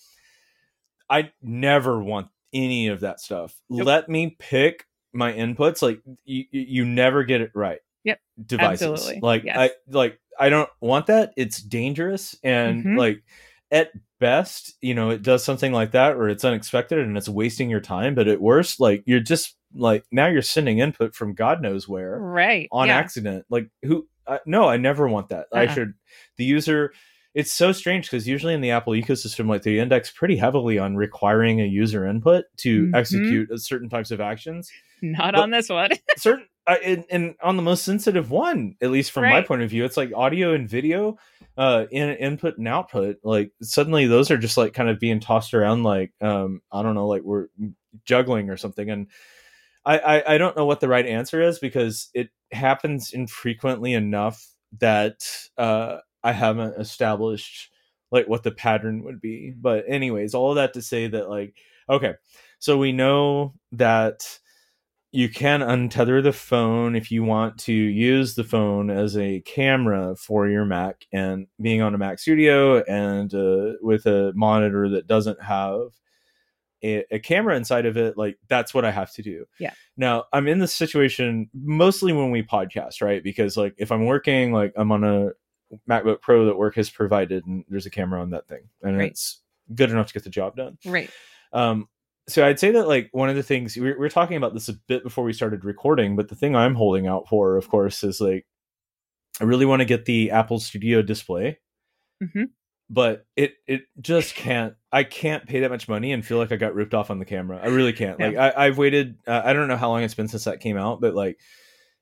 I never want any of that stuff. Yep. Let me pick my inputs. Like you, you never get it right. Yep. Devices. Absolutely. Like yes. I like I don't want that. It's dangerous and mm-hmm. like at best, you know, it does something like that or it's unexpected and it's wasting your time. But at worst, like you're just like now you're sending input from God knows where, right? On yeah. accident. Like who? Uh, no, I never want that. Uh-uh. I should the user. It's so strange because usually in the Apple ecosystem, like they index pretty heavily on requiring a user input to mm-hmm. execute certain types of actions. Not but on this one. certain uh, and, and, on the most sensitive one, at least from right. my point of view, it's like audio and video uh in input and output like suddenly those are just like kind of being tossed around like um i don't know like we're juggling or something and I, I i don't know what the right answer is because it happens infrequently enough that uh i haven't established like what the pattern would be but anyways all of that to say that like okay so we know that you can untether the phone if you want to use the phone as a camera for your Mac. And being on a Mac Studio and uh, with a monitor that doesn't have a, a, camera inside of it, like that's what I have to do. Yeah. Now I'm in this situation mostly when we podcast, right? Because like if I'm working, like I'm on a MacBook Pro that work has provided, and there's a camera on that thing, and right. it's good enough to get the job done. Right. Um, so I'd say that like one of the things we're talking about this a bit before we started recording, but the thing I'm holding out for, of course, is like I really want to get the Apple Studio display. Mm-hmm. but it it just can't i can't pay that much money and feel like i got ripped off on the camera i really can't yeah. like I, i've waited uh, i don't know how long it's been since that came out but like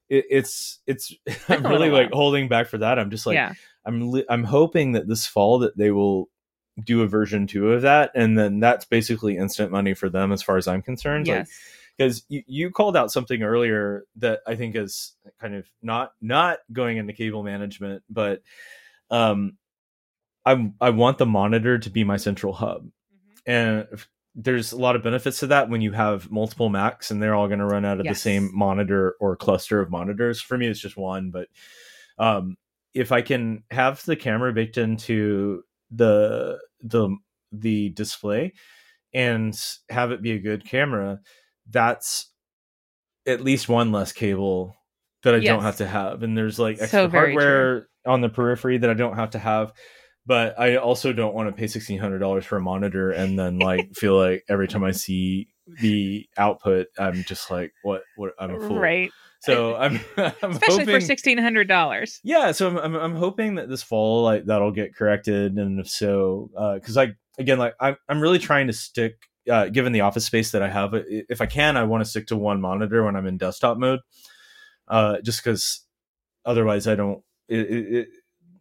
it, it's it's i'm really like holding back for that i'm just like yeah. i'm li- i'm hoping that this fall that they will do a version two of that and then that's basically instant money for them as far as i'm concerned yes. like because you, you called out something earlier that i think is kind of not not going into cable management but um I I want the monitor to be my central hub, mm-hmm. and there's a lot of benefits to that when you have multiple Macs and they're all going to run out of yes. the same monitor or cluster of monitors. For me, it's just one, but um, if I can have the camera baked into the the the display and have it be a good camera, that's at least one less cable that I yes. don't have to have. And there's like extra so hardware true. on the periphery that I don't have to have but I also don't want to pay sixteen hundred dollars for a monitor and then like feel like every time I see the output, I'm just like, what? What? I'm a fool, right? So I'm, I'm especially hoping, for sixteen hundred dollars. Yeah, so I'm, I'm, I'm hoping that this fall like that'll get corrected, and if so, because uh, I again like I'm I'm really trying to stick. Uh, given the office space that I have, if I can, I want to stick to one monitor when I'm in desktop mode, uh, just because otherwise I don't. It, it,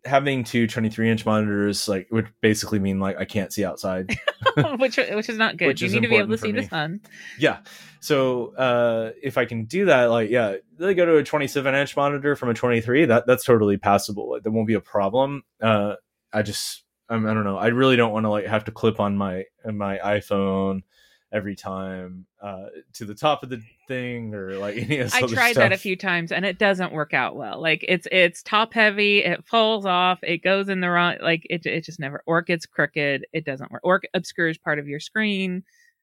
having two 23 inch monitors like would basically mean like I can't see outside, which which is not good. Which you need to be able to see me. the sun. Yeah. So uh, if I can do that, like yeah, they go to a 27 inch monitor from a 23. That that's totally passable. Like, that won't be a problem. Uh, I just I'm, I don't know. I really don't want to like have to clip on my my iPhone every time uh, to the top of the thing or like any of I tried stuff. that a few times and it doesn't work out well. Like it's it's top heavy, it falls off, it goes in the wrong like it it just never or it gets crooked, it doesn't work. Or it obscures part of your screen.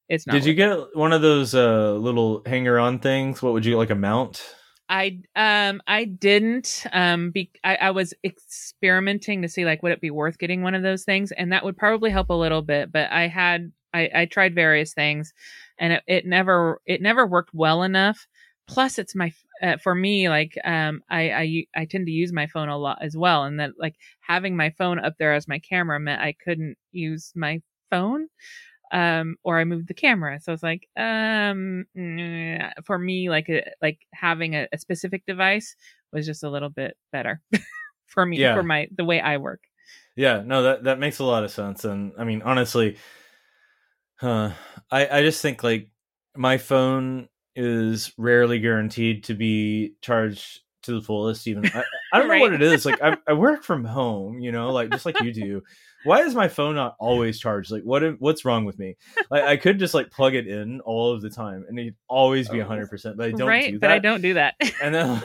It's not Did you get one of those uh little hanger on things? What would you like a mount? I um I didn't um be I, I was experimenting to see like would it be worth getting one of those things and that would probably help a little bit but I had I, I tried various things, and it, it never it never worked well enough. Plus, it's my uh, for me like um I, I I tend to use my phone a lot as well, and that like having my phone up there as my camera meant I couldn't use my phone um or i moved the camera so it's like um for me like a, like having a, a, specific device was just a little bit better for me yeah. for my the way i work yeah no that that makes a lot of sense and i mean honestly Huh. I I just think like my phone is rarely guaranteed to be charged to the fullest. Even I, I don't right. know what it is. Like I, I work from home, you know, like just like you do. Why is my phone not always charged? Like what what's wrong with me? Like I could just like plug it in all of the time and it'd always be hundred percent. But I don't right, do that. But I don't do that. and then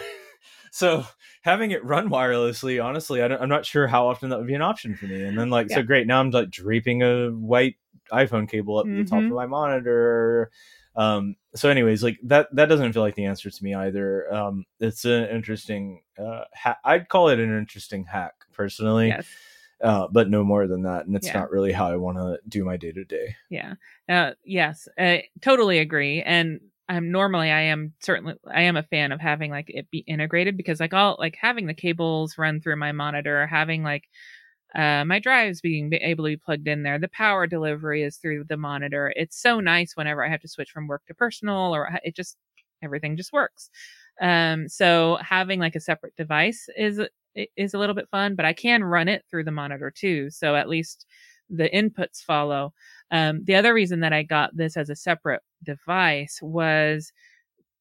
so having it run wirelessly, honestly, I am not sure how often that would be an option for me. And then like, yeah. so great. Now I'm like draping a white iPhone cable up mm-hmm. the top of mm-hmm. my monitor. Um, so anyways, like that, that doesn't feel like the answer to me either. Um, it's an interesting, uh, ha- I'd call it an interesting hack personally. Yes. Uh, but no more than that. And it's yeah. not really how I want to do my day to day. Yeah. Uh, yes, I totally agree. And I'm normally I am certainly I am a fan of having like it be integrated because like all like having the cables run through my monitor, having like uh, my drives being able to be plugged in there. The power delivery is through the monitor. It's so nice whenever I have to switch from work to personal, or it just everything just works. Um, so having like a separate device is is a little bit fun, but I can run it through the monitor too. So at least the inputs follow. Um, the other reason that I got this as a separate device was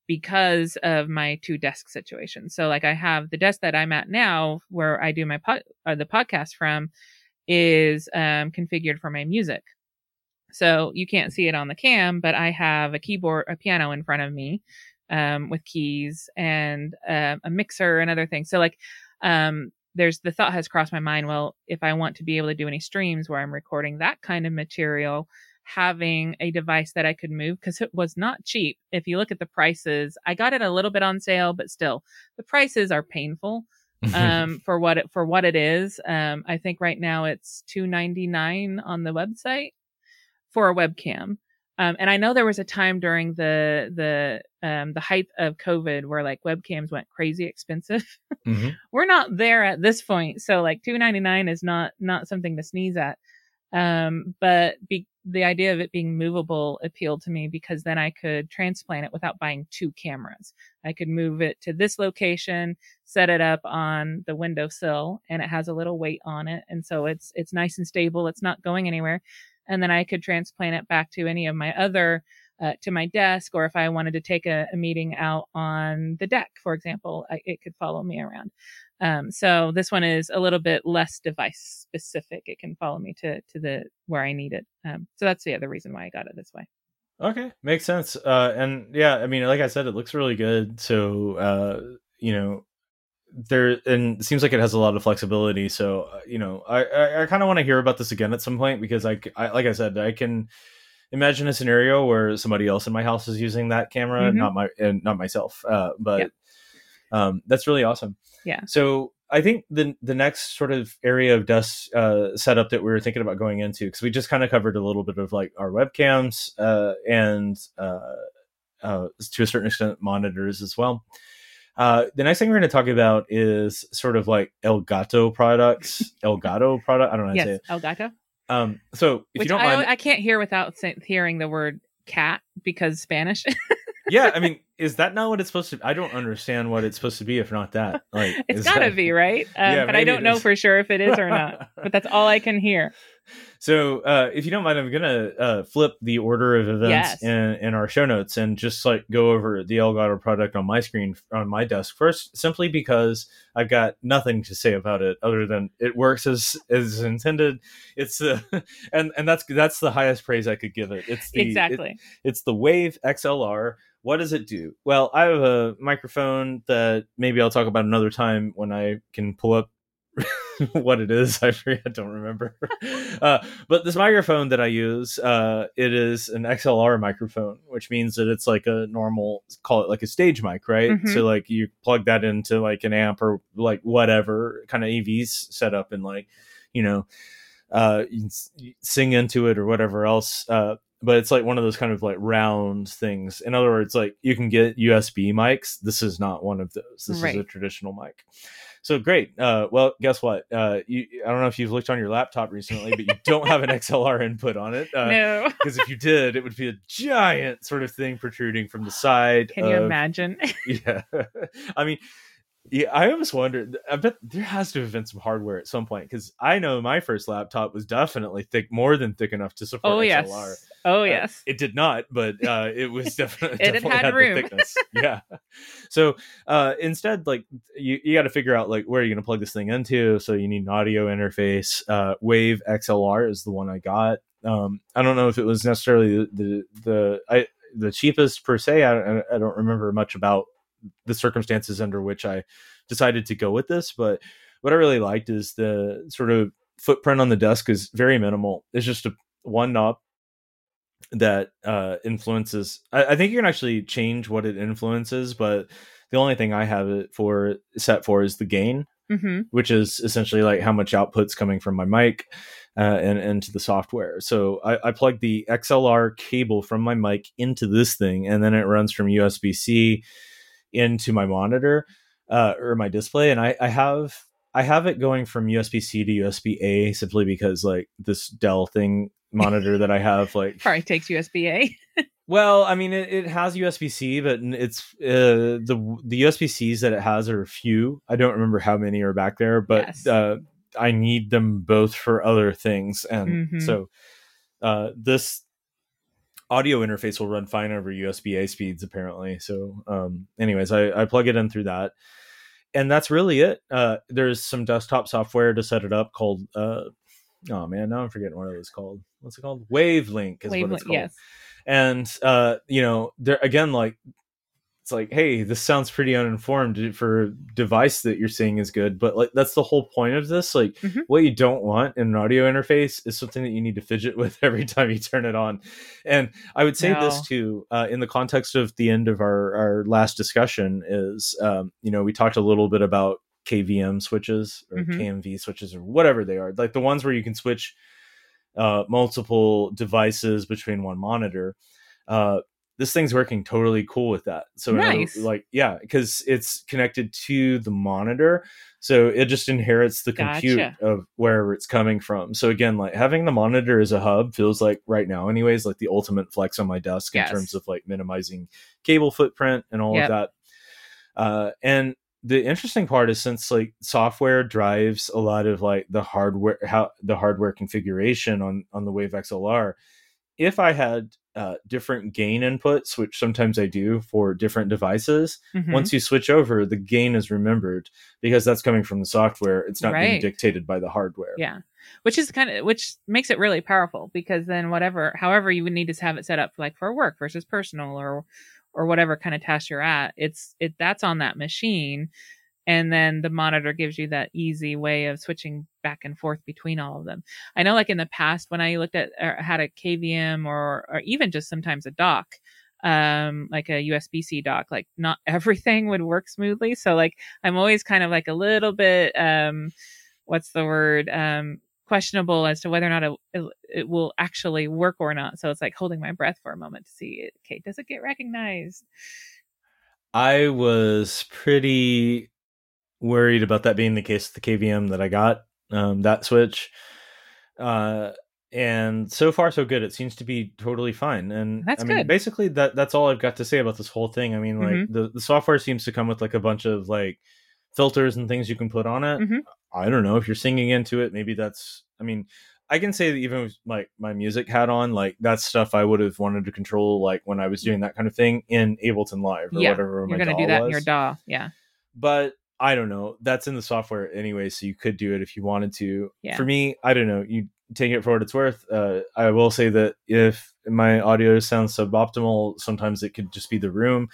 because of my two desk situation. So like I have the desk that I'm at now where I do my pod, uh, the podcast from is um, configured for my music. So you can't see it on the cam, but I have a keyboard, a piano in front of me um, with keys and uh, a mixer and other things. So like um, there's the thought has crossed my mind. Well, if I want to be able to do any streams where I'm recording that kind of material, having a device that I could move because it was not cheap. If you look at the prices, I got it a little bit on sale, but still the prices are painful um, for what it for what it is. Um, I think right now it's two ninety nine on the website for a webcam. Um, and I know there was a time during the the um, the height of COVID where like webcams went crazy expensive. Mm-hmm. We're not there at this point, so like two ninety nine is not not something to sneeze at. Um, but be, the idea of it being movable appealed to me because then I could transplant it without buying two cameras. I could move it to this location, set it up on the windowsill, and it has a little weight on it, and so it's it's nice and stable. It's not going anywhere, and then I could transplant it back to any of my other uh, to my desk, or if I wanted to take a, a meeting out on the deck, for example, I, it could follow me around. Um, so this one is a little bit less device specific. It can follow me to to the where I need it. Um, so that's the other reason why I got it this way. Okay, makes sense. Uh, and yeah, I mean, like I said, it looks really good. So uh, you know, there and it seems like it has a lot of flexibility. So uh, you know, I I, I kind of want to hear about this again at some point because I, I like I said, I can imagine a scenario where somebody else in my house is using that camera, Mhm. not my and not myself. Uh, but Yep. um, that's really awesome. Yeah. So I think the the next sort of area of desk uh, setup that we were thinking about going into because we just kind of covered a little bit of like our webcams uh, and uh, uh, to a certain extent monitors as well. Uh, the next thing we're going to talk about is sort of like Elgato products. Elgato product. I don't know how to say Yes, it. Elgato. Um, so if Which you don't I, mind, I can't hear without hearing the word cat because Spanish. yeah, I mean, is that not what it's supposed to? I don't understand what it's supposed to be if not that. Like, it's gotta that- be right, um, Yeah, but I don't know for sure if it is or not. but that's all I can hear. So, uh, if you don't mind, I'm gonna uh, flip the order of events Yes. in, in our show notes and just like go over the Elgato product on my screen on my desk first, simply because I've got nothing to say about it other than it works as as intended. It's uh, and and that's that's the highest praise I could give it. It's the, it- exactly. it's the Wave XLR. What does it do? Well, I have a microphone that maybe I'll talk about another time when I can pull up what it is. I forget, I don't remember. Uh, but this microphone that I use, uh, it is an XLR microphone, which means that it's like a normal, call it like a stage mic, right? Mhm. So like you plug that into like an amp or like whatever kind of AVs set up and like, you know, uh, you sing into it or whatever else. Uh, but it's like one of those kind of like round things. In other words, like you can get USB mics. This is not one of those. This Right. is a traditional mic. So great. Uh, well, guess what? Uh, you, I don't know if you've looked on your laptop recently, but you don't have an XLR input on it. Uh, no, Because if you did, it would be a giant sort of thing protruding from the side. can you imagine? yeah i mean yeah i almost wondered i bet there has to have been some hardware at some point because i know my first laptop was definitely thick more than thick enough to support oh XLR. yes, oh Uh, yes. it did not but uh it was definitely It had definitely had had, room. the thickness yeah so uh instead like you, you got to figure out like where are you're gonna plug this thing into so you need an audio interface uh wave xlr is the one i got um i don't know if it was necessarily the the, the i the cheapest per se I, I- I don't remember much about the circumstances under which i decided to go with this but what i really liked is the sort of footprint on the desk is very minimal it's just a one knob that uh influences I, I think you can actually change what it influences but the only thing i have it for set for is the gain hmm which is essentially like how much output's coming from my mic uh, and into the software. So I, I plug the XLR cable from my mic into this thing, and then it runs from USB C into my monitor uh, or my display. And I, I have I have it going from USB C to USB A simply because like this Dell thing monitor that I have like Probably takes USB A. well, I mean, it, it has USB C, but it's uh, the the USB Cs that it has are a few. I don't remember how many are back there, but Yes. uh, I need them both for other things, and Mhm. so uh, this audio interface will run fine over USB A speeds, apparently. So, um, anyways, I, I plug it in through that, and that's really it. Uh, there's some desktop software to set it up called. Uh, oh man, now I'm forgetting what it was called. What's it called? Wavelink is what it's called yes. and uh you know there again like it's like hey this sounds pretty uninformed for a device that you're saying is good but like that's the whole point of this like Mhm. what you don't want in an audio interface is something that you need to fidget with every time you turn it on and i would say No. this too uh, in the context of the end of our our last discussion is um you know we talked a little bit about kvm switches or Mhm. kmv switches or whatever they are like the ones where you can switch uh, multiple devices between one monitor. Uh, this thing's working totally cool with that. So Nice. like yeah, because it's connected to the monitor, so it just inherits the compute Gotcha. of wherever it's coming from. So again, like having the monitor as a hub feels like right now, anyways, like the ultimate flex on my desk Yes. in terms of like minimizing cable footprint and all Yep. of that. Uh, and the interesting part is since like software drives a lot of like the hardware how the hardware configuration on on the wave xlr if i had uh, different gain inputs which sometimes i do for different devices Mhm. once you switch over the gain is remembered because that's coming from the software it's not being dictated by the hardware Yeah. Which is kind of which makes it really powerful because then whatever however you would need to have it set up like for work versus personal or or whatever kind of task you're at, it's it that's on that machine and then the monitor gives you that easy way of switching back and forth between all of them. I know like in the past when I looked at or had a KVM or or even just sometimes a dock um like a USB-C dock like not everything would work smoothly. So like I'm always kind of like a little bit um what's the word um questionable as to whether or not it, it, it will actually work or not. So it's like holding my breath for a moment to see okay does it get recognized? I was pretty worried about that being the case with the kvm that i got um, that switch. Uh, and so far so good. It seems to be totally fine. And That's i mean good. basically that that's all i've got to say about this whole thing. I mean like Mhm. the, the software seems to come with like a bunch of like filters and things you can put on it. Mhm. i don't know if you're singing into it. Maybe that's i mean i can say that even with like my music hat on like that's stuff i would have wanted to control like when i was doing that kind of thing in ableton live or Yeah, whatever you're gonna do that in your DAW. Yeah. But I don't know. That's in the software anyway, so you could do it if you wanted to. Yeah. For me, I don't know. You take it for what it's worth. Uh, I will say that if my audio sounds suboptimal, sometimes it could just be the room.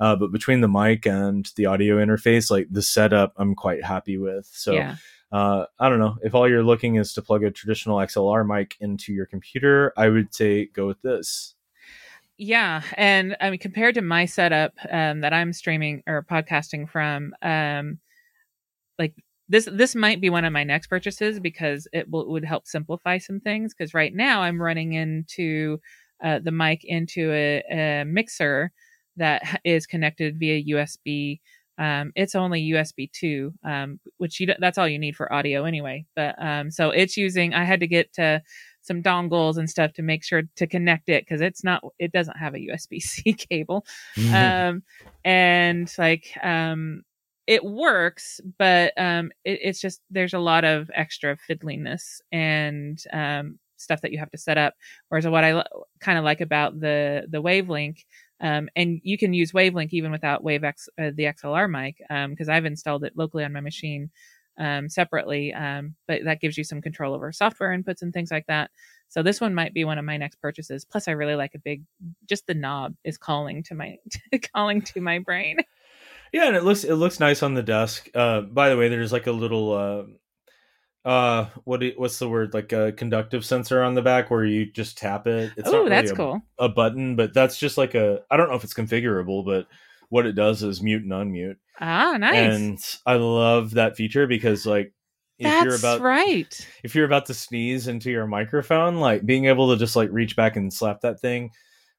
Uh, but between the mic and the audio interface, like the setup, I'm quite happy with. So yeah uh, I don't know. If all you're looking is to plug a traditional XLR mic into your computer, I would say go with this. Yeah, and I mean compared to my setup um, that I'm streaming or podcasting from, um, like this this might be one of my next purchases because it would help simplify some things. Because right now I'm running into uh, the mic into a, a mixer that is connected via USB. Um, it's only USB two, um, which you that's all you need for audio anyway. But um, so it's using. I had to get to some dongles and stuff to make sure to connect it because it's not it doesn't have a USB C cable. Um and like um it works, but um it, it's just there's a lot of extra fiddliness and um stuff that you have to set up. Whereas what I lo- kind of like about the the Wavelink um, and you can use Wavelink even without Wave X, uh, the XLR mic, um because I've installed it locally on my machine um, separately. Um, but that gives you some control over software inputs and things like that. So this one might be one of my next purchases. Plus, I really like a big, just the knob is calling to my calling to my brain. Yeah, and it looks it looks nice on the desk. Uh, by the way, there's like a little uh, uh, what do- what's the word like a conductive sensor on the back where you just tap it. It's Oh, really that's a, cool. a button, but that's just like a I don't know if it's configurable, but what it does is mute and unmute. Ah, nice. And I love that feature because like if you're that's about right. if you're about to sneeze into your microphone, like being able to just like reach back and slap that thing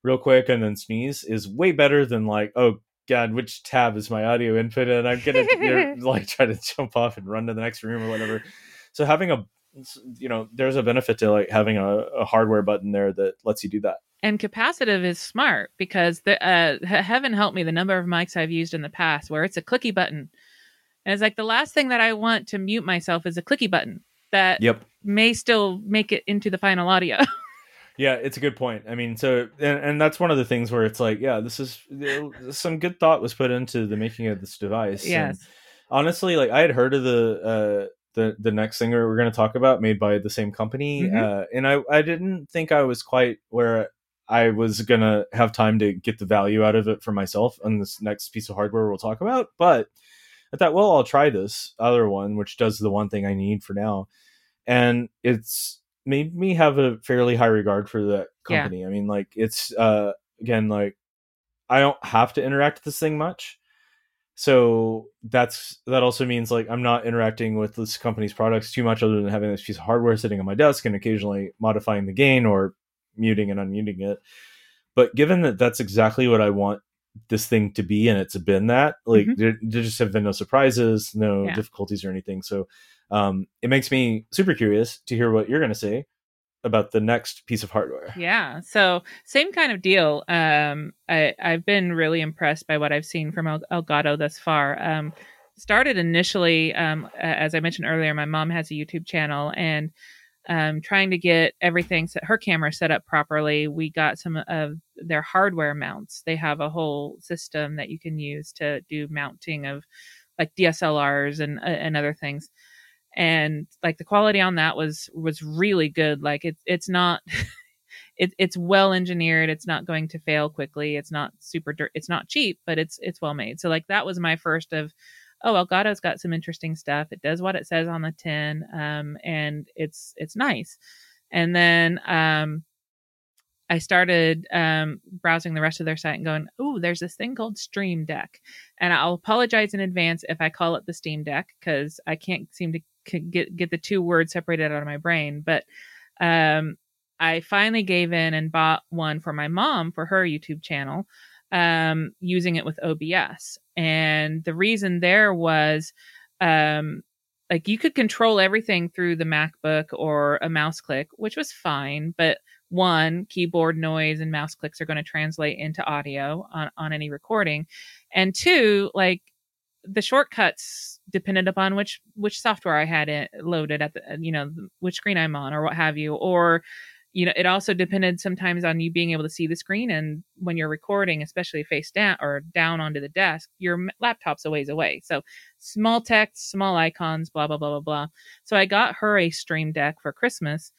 real quick and then sneeze is way better than like, oh god, which tab is my audio input and I'm gonna you're, like try to jump off and run to the next room or whatever. So having a you know, there's a benefit to like having a, a hardware button there that lets you do that. And capacitive is smart because the uh, heaven help me the number of mics I've used in the past where it's a clicky button. And it's like the last thing that I want to mute myself is a clicky button that Yep. may still make it into the final audio. Yeah, it's a good point. I mean, so and, and that's one of the things where it's like, yeah, this is some good thought was put into the making of this device. And yes. honestly, like I had heard of the uh the the next singer we're going to talk about made by the same company, Mhm. uh, and I I didn't think I was quite where I was gonna have time to get the value out of it for myself on this next piece of hardware we'll talk about, but. I thought, well, I'll try this other one, which does the one thing I need for now, and it's made me have a fairly high regard for that Yeah. company. I mean, like it's uh again like I don't have to interact with this thing much, so that's that also means like i'm not interacting with this company's products too much other than having this piece of hardware sitting on my desk and occasionally modifying the gain or muting and unmuting it but given that that's exactly what i want this thing to be and it's been that like mm-hmm. there, there, just have been no surprises no yeah. difficulties or anything so um, it makes me super curious to hear what you're going to say about the next piece of hardware. Yeah. So same kind of deal. Um, I, I've been really impressed by what I've seen from El- Elgato thus far. Um, started initially, um, as I mentioned earlier, my mom has a YouTube channel and um, trying to get everything set, her camera set up properly. We got some of their hardware mounts. They have a whole system that you can use to do mounting of like DSLRs and uh, and other things and like the quality on that was was really good. Like it's it's not it, it's well engineered. It's not going to fail quickly. It's not super dirt it's not cheap but it's it's well made. So like that was my first of oh elgato's got some interesting stuff. It does what it says on the tin um and it's it's nice. And then um I started um, browsing the rest of their site and going, oh, there's this thing called Stream Deck. And I'll apologize in advance if I call it the Steam Deck because I can't seem to get get the two words separated out of my brain. But um, I finally gave in and bought one for my mom for her YouTube channel, um, using it with OBS. And the reason there was, um, like you could control everything through the MacBook or a mouse click, which was fine. But one, keyboard noise and mouse clicks are going to translate into audio on, on any recording. And two, like the shortcuts depended upon which which software I had it loaded at the you know which screen I'm on or what have you. Or you know it also depended sometimes on you being able to see the screen and when you're recording especially face down or down onto the desk your laptop's a ways away. So small text small icons blah blah blah blah blah. So I got her a stream deck for Christmas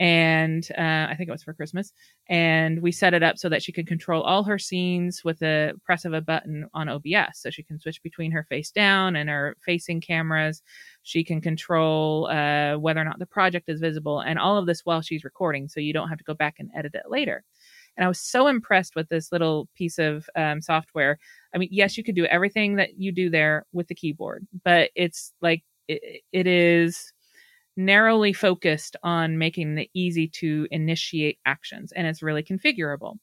and uh, I think it was for Christmas. And we set it up so that she could control all her scenes with the press of a button on OBS. So she can switch between her face down and her facing cameras. She can control uh, whether or not the project is visible, and all of this while she's recording, so you don't have to go back and edit it later. And I was so impressed with this little piece of um, software. I mean, yes, you could do everything that you do there with the keyboard, but it's like it, it is narrowly focused on making it easy to initiate actions and it's really configurable.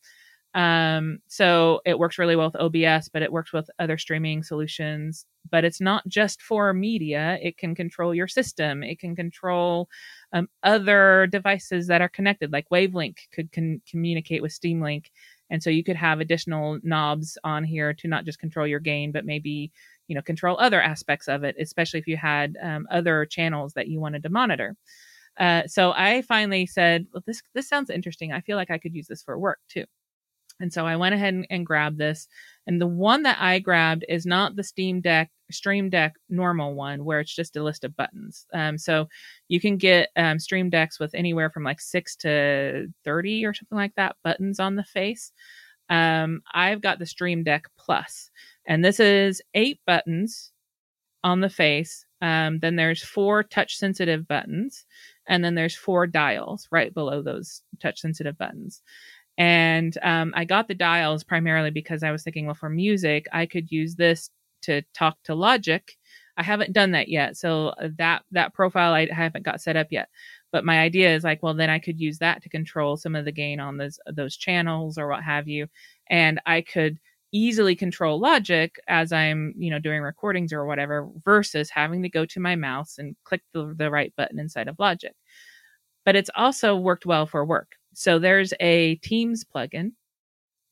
Um, so it works really well with OBS, but it works with other streaming solutions. But it's not just for media, it can control your system, it can control um, other devices that are connected, like Wavelink could con- communicate with Steam Link. And so you could have additional knobs on here to not just control your gain, but maybe you know control other aspects of it especially if you had um, other channels that you wanted to monitor. Uh, so i finally said well, this this sounds interesting. I feel like i could use this for work too. And so i went ahead and, and grabbed this. And the one that i grabbed is not the steam deck stream deck normal one where it's just a list of buttons. Um, so you can get um, stream decks with anywhere from like 6 to 30 or something like that buttons on the face. Um, i've got the stream deck plus and this is eight buttons on the face. Um, then there's four touch sensitive buttons. And then there's four dials right below those touch sensitive buttons. And um, I got the dials primarily because I was thinking, well, for music, I could use this to talk to Logic. I haven't done that yet, so uh, that that profile I haven't got set up yet. But my idea is like, well, then I could use that to control some of the gain on those those channels or what have you, and I could easily control logic as i'm you know doing recordings or whatever versus having to go to my mouse and click the, the right button inside of logic. But it's also worked well for work. So there's a teams plugin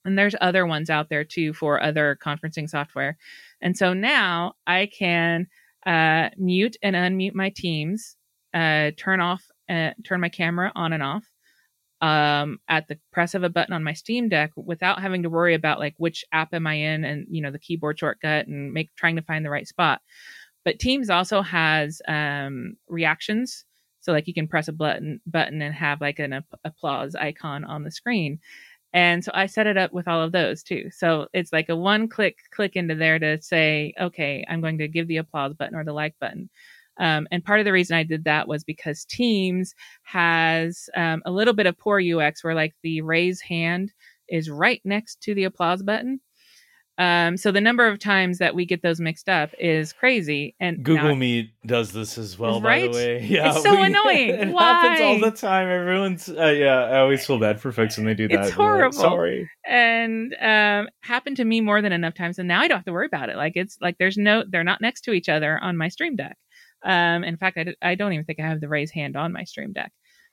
and there's other ones out there too for other conferencing software. And so now i can uh, mute and unmute my teams uh, turn off uh, turn my camera on and off um, at the press of a button on my Steam Deck without having to worry about like which app am I in and you know the keyboard shortcut and make trying to find the right spot. But Teams also has um, reactions, so like you can press a button button and have like an ap- applause icon on the screen. And so I set it up with all of those too. So it's like a one click click into there to say, okay, I'm going to give the applause button or the like button. Um, and part of the reason I did that was because Teams has um, a little bit of poor UX where like the raise hand is right next to the applause button. Um, so the number of times that we get those mixed up is crazy. And Google now- Meet does this as well, Right? by the way. Yeah, It's so annoying. It happens all the time. Everyone's uh, yeah. I always feel bad for folks when they do that. It's I'm like, horrible. Sorry. and um, happened to me more than enough times, and now I don't have to worry about it. Like it's like there's no, they're not next to each other on my Stream Deck. Um, in fact, I, don't even think I have the raise hand on my Stream Deck.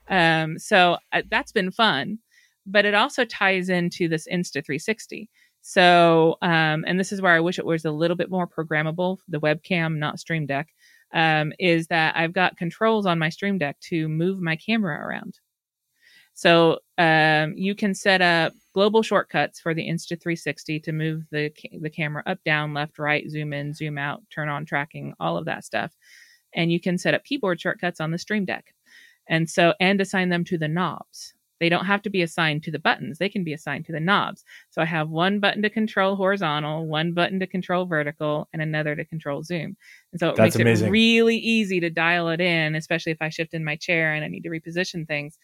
Um, so uh, that's been fun, but it also ties into this Insta 360. So, um, and this is where I wish it was a little bit more programmable. The webcam, not Stream Deck, um, is that I've got controls on my Stream Deck to move my camera around. So um, you can set up global shortcuts for the Insta 360 to move the the camera up, down, left, right, zoom in, zoom out, turn on tracking, all of that stuff. And you can set up keyboard shortcuts on the Stream Deck, and so and assign them to the knobs. They don't have to be assigned to the buttons; they can be assigned to the knobs. So I have one button to control horizontal, one button to control vertical, and another to control zoom. And so it That's makes amazing. it really easy to dial it in, especially if I shift in my chair and I need to reposition things.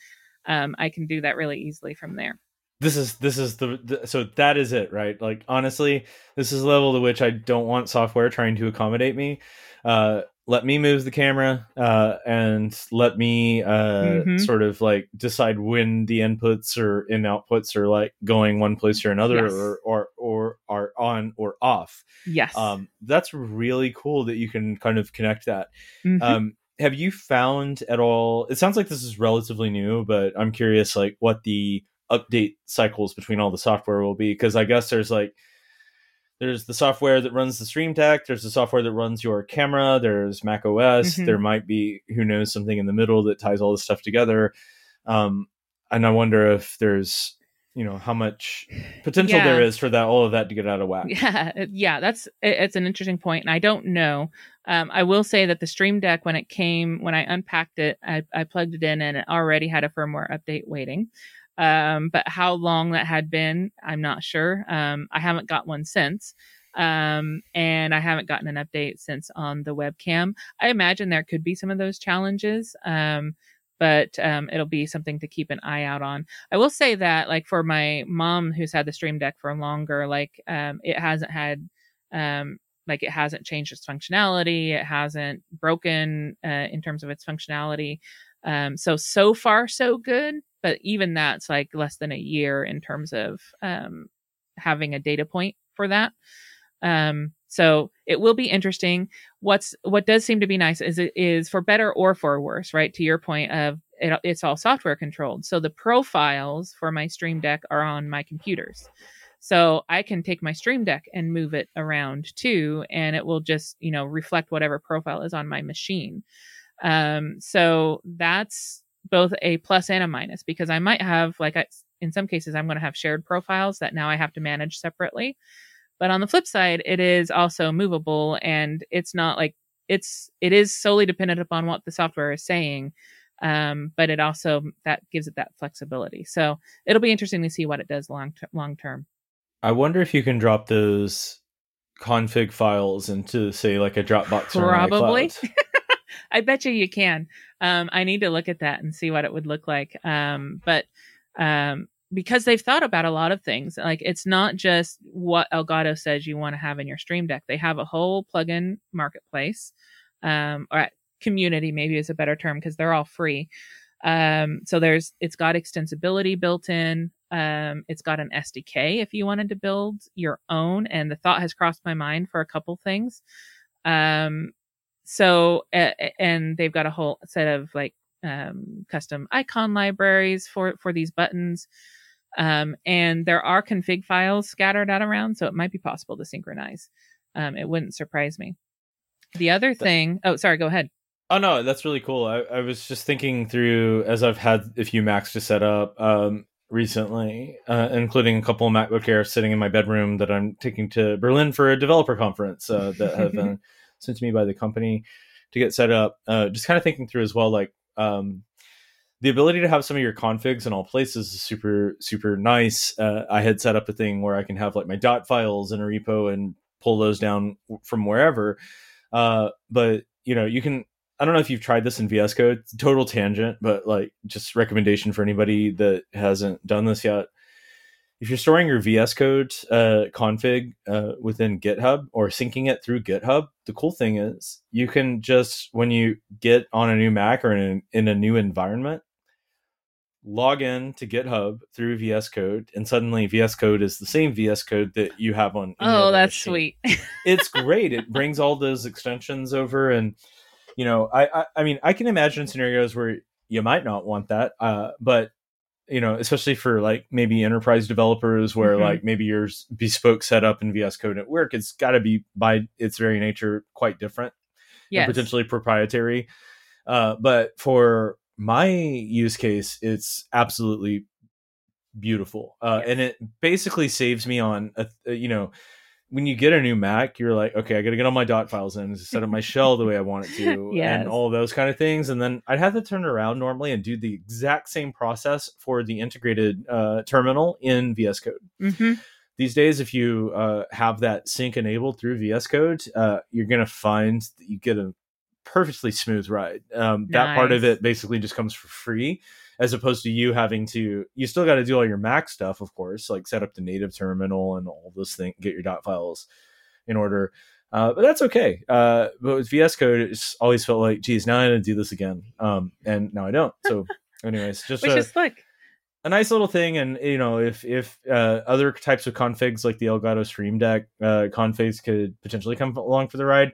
Um, I can do that really easily from there. This is this is the, the so that is it, right? Like honestly, this is level to which I don't want software trying to accommodate me. Uh, let me move the camera uh, and let me uh, Mhm. sort of like decide when the inputs or in outputs are like going one place or another Yes. or, or or are on or off. Yes. Um, that's really cool that you can kind of connect that. Mhm. Um, have you found at all? It sounds like this is relatively new, but I'm curious, like what the update cycles between all the software will be, because I guess there's like there's the software that runs the Stream Deck, there's the software that runs your camera, there's Mac OS, Mhm. there might be who knows something in the middle that ties all this stuff together. Um, and I wonder if there's you know how much potential Yeah. there is for that all of that to get out of whack. yeah, yeah, that's it- it's an interesting point, and I don't know. Um, I will say that the Stream Deck, when it came, when I unpacked it, I, I plugged it in, and it already had a firmware update waiting. Um, but how long that had been, I'm not sure. Um, I haven't got one since. Um, and I haven't gotten an update since on the webcam. I imagine there could be some of those challenges. Um, but um, it'll be something to keep an eye out on. I will say that, like for my mom who's had the Stream Deck for longer, like um, it hasn't had, um, like it hasn't changed its functionality. It hasn't broken uh, in terms of its functionality. Um, so so far so good, but even that's like less than a year in terms of um, having a data point for that. Um, so it will be interesting. What's what does seem to be nice is it is for better or for worse, right? To your point of it, it's all software controlled. So the profiles for my Stream Deck are on my computers. So I can take my Stream Deck and move it around too, and it will just, you know, reflect whatever profile is on my machine. Um, so that's both a plus and a minus because I might have, like, I, in some cases, I'm going to have shared profiles that now I have to manage separately. But on the flip side, it is also movable and it's not like it's, it is solely dependent upon what the software is saying. Um, but it also, that gives it that flexibility. So it'll be interesting to see what it does long, ter- long term. I wonder if you can drop those config files into say like a Dropbox or Probably. iCloud. I bet you you can. Um, I need to look at that and see what it would look like. Um, but um, because they've thought about a lot of things, like it's not just what Elgato says you want to have in your Stream Deck. They have a whole plugin marketplace, um, or community maybe is a better term because they're all free. Um, so there's it's got extensibility built in. Um, it's got an SDK if you wanted to build your own, and the thought has crossed my mind for a couple things. Um, so uh, and they've got a whole set of like um, custom icon libraries for for these buttons um, and there are config files scattered out around so it might be possible to synchronize. Um, it wouldn't surprise me. The other thing oh sorry go ahead. Oh no, that's really cool. I, I was just thinking through as I've had a few Macs to set up um, recently, uh, including a couple of MacBook Air sitting in my bedroom that I'm taking to Berlin for a developer conference uh, that have been sent to me by the company to get set up. Uh, just kind of thinking through as well, like um, the ability to have some of your configs in all places is super super nice. Uh, I had set up a thing where I can have like my dot files in a repo and pull those down from wherever. Uh, but you know, you can I don't know if you've tried this in VS Code. Total tangent, but like just recommendation for anybody that hasn't done this yet. If you're storing your VS Code uh, config uh, within GitHub or syncing it through GitHub, the cool thing is you can just when you get on a new Mac or in, in a new environment, log in to GitHub through VS Code, and suddenly VS Code is the same VS Code that you have on. Oh, that's machine. sweet! it's great. It brings all those extensions over, and you know, I, I, I mean, I can imagine scenarios where you might not want that, uh, but you know, especially for like maybe enterprise developers where mm-hmm. like maybe your bespoke setup in VS Code at work, it's got to be by its very nature quite different yes. and potentially proprietary. Uh, but for my use case, it's absolutely beautiful, uh, yes. and it basically saves me on a, a you know when you get a new Mac, you're like, okay, I got to get all my dot files in, set up my shell the way I want it to, yes. and all those kind of things. And then I'd have to turn around normally and do the exact same process for the integrated uh, terminal in VS Code. Mm-hmm. These days, if you uh, have that sync enabled through VS Code, uh, you're going to find that you get a perfectly smooth ride. Um, nice. That part of it basically just comes for free as opposed to you having to you still got to do all your mac stuff of course like set up the native terminal and all those things get your dot files in order. Uh, but that's okay. Uh, but with vs code it's always felt like geez now i gotta do this again. Um, and now i don't. So anyways just which a, is like a nice little thing and you know if if uh, other types of configs like the elgato stream deck uh, configs could potentially come along for the ride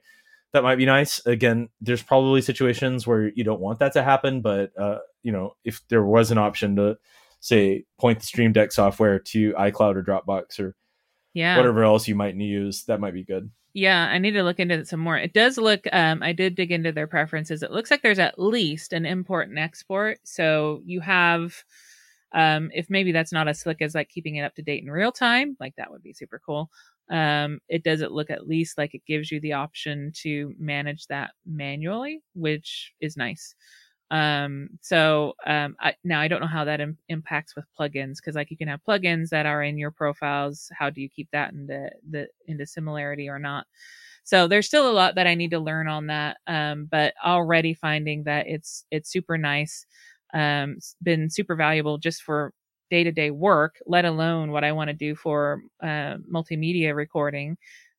that might be nice. Again, there's probably situations where you don't want that to happen, but uh, you know, if there was an option to say point the Stream Deck software to iCloud or Dropbox or yeah, whatever else you might use, that might be good. Yeah, I need to look into it some more. It does look um I did dig into their preferences. It looks like there's at least an import and export. So you have um if maybe that's not as slick as like keeping it up to date in real time, like that would be super cool um, it doesn't look at least like it gives you the option to manage that manually, which is nice. Um, so um, I, now I don't know how that Im- impacts with plugins because like you can have plugins that are in your profiles. How do you keep that into the into similarity or not? So there's still a lot that I need to learn on that. Um, but already finding that it's it's super nice. Um, it's been super valuable just for day to day work, let alone what I want to do for uh, multimedia recording,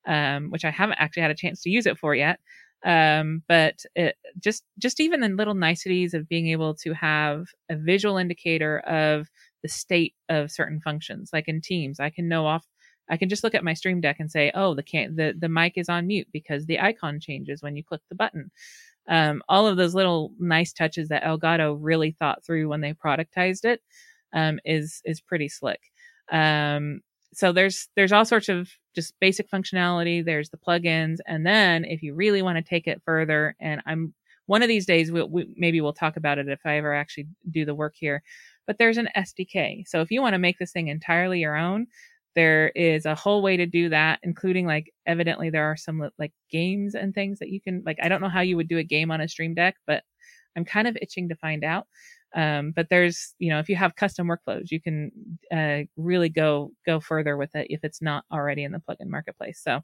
um, which I haven't actually had a chance to use it for yet. Um, but it, just just even the little niceties of being able to have a visual indicator of the state of certain functions, like in Teams, I can know off. I can just look at my Stream Deck and say, "Oh, the can the the mic is on mute because the icon changes when you click the button." Um, all of those little nice touches that Elgato really thought through when they productized it um, is is pretty slick. Um, so there's there's all sorts of just basic functionality. There's the plugins, and then if you really want to take it further, and I'm one of these days we'll, we, maybe we'll talk about it if I ever actually do the work here. But there's an SDK. So if you want to make this thing entirely your own, there is a whole way to do that, including like evidently there are some like games and things that you can like. I don't know how you would do a game on a Stream Deck, but I'm kind of itching to find out. Um, but there's, you know, if you have custom workflows, you can uh, really go go further with it if it's not already in the plugin marketplace. So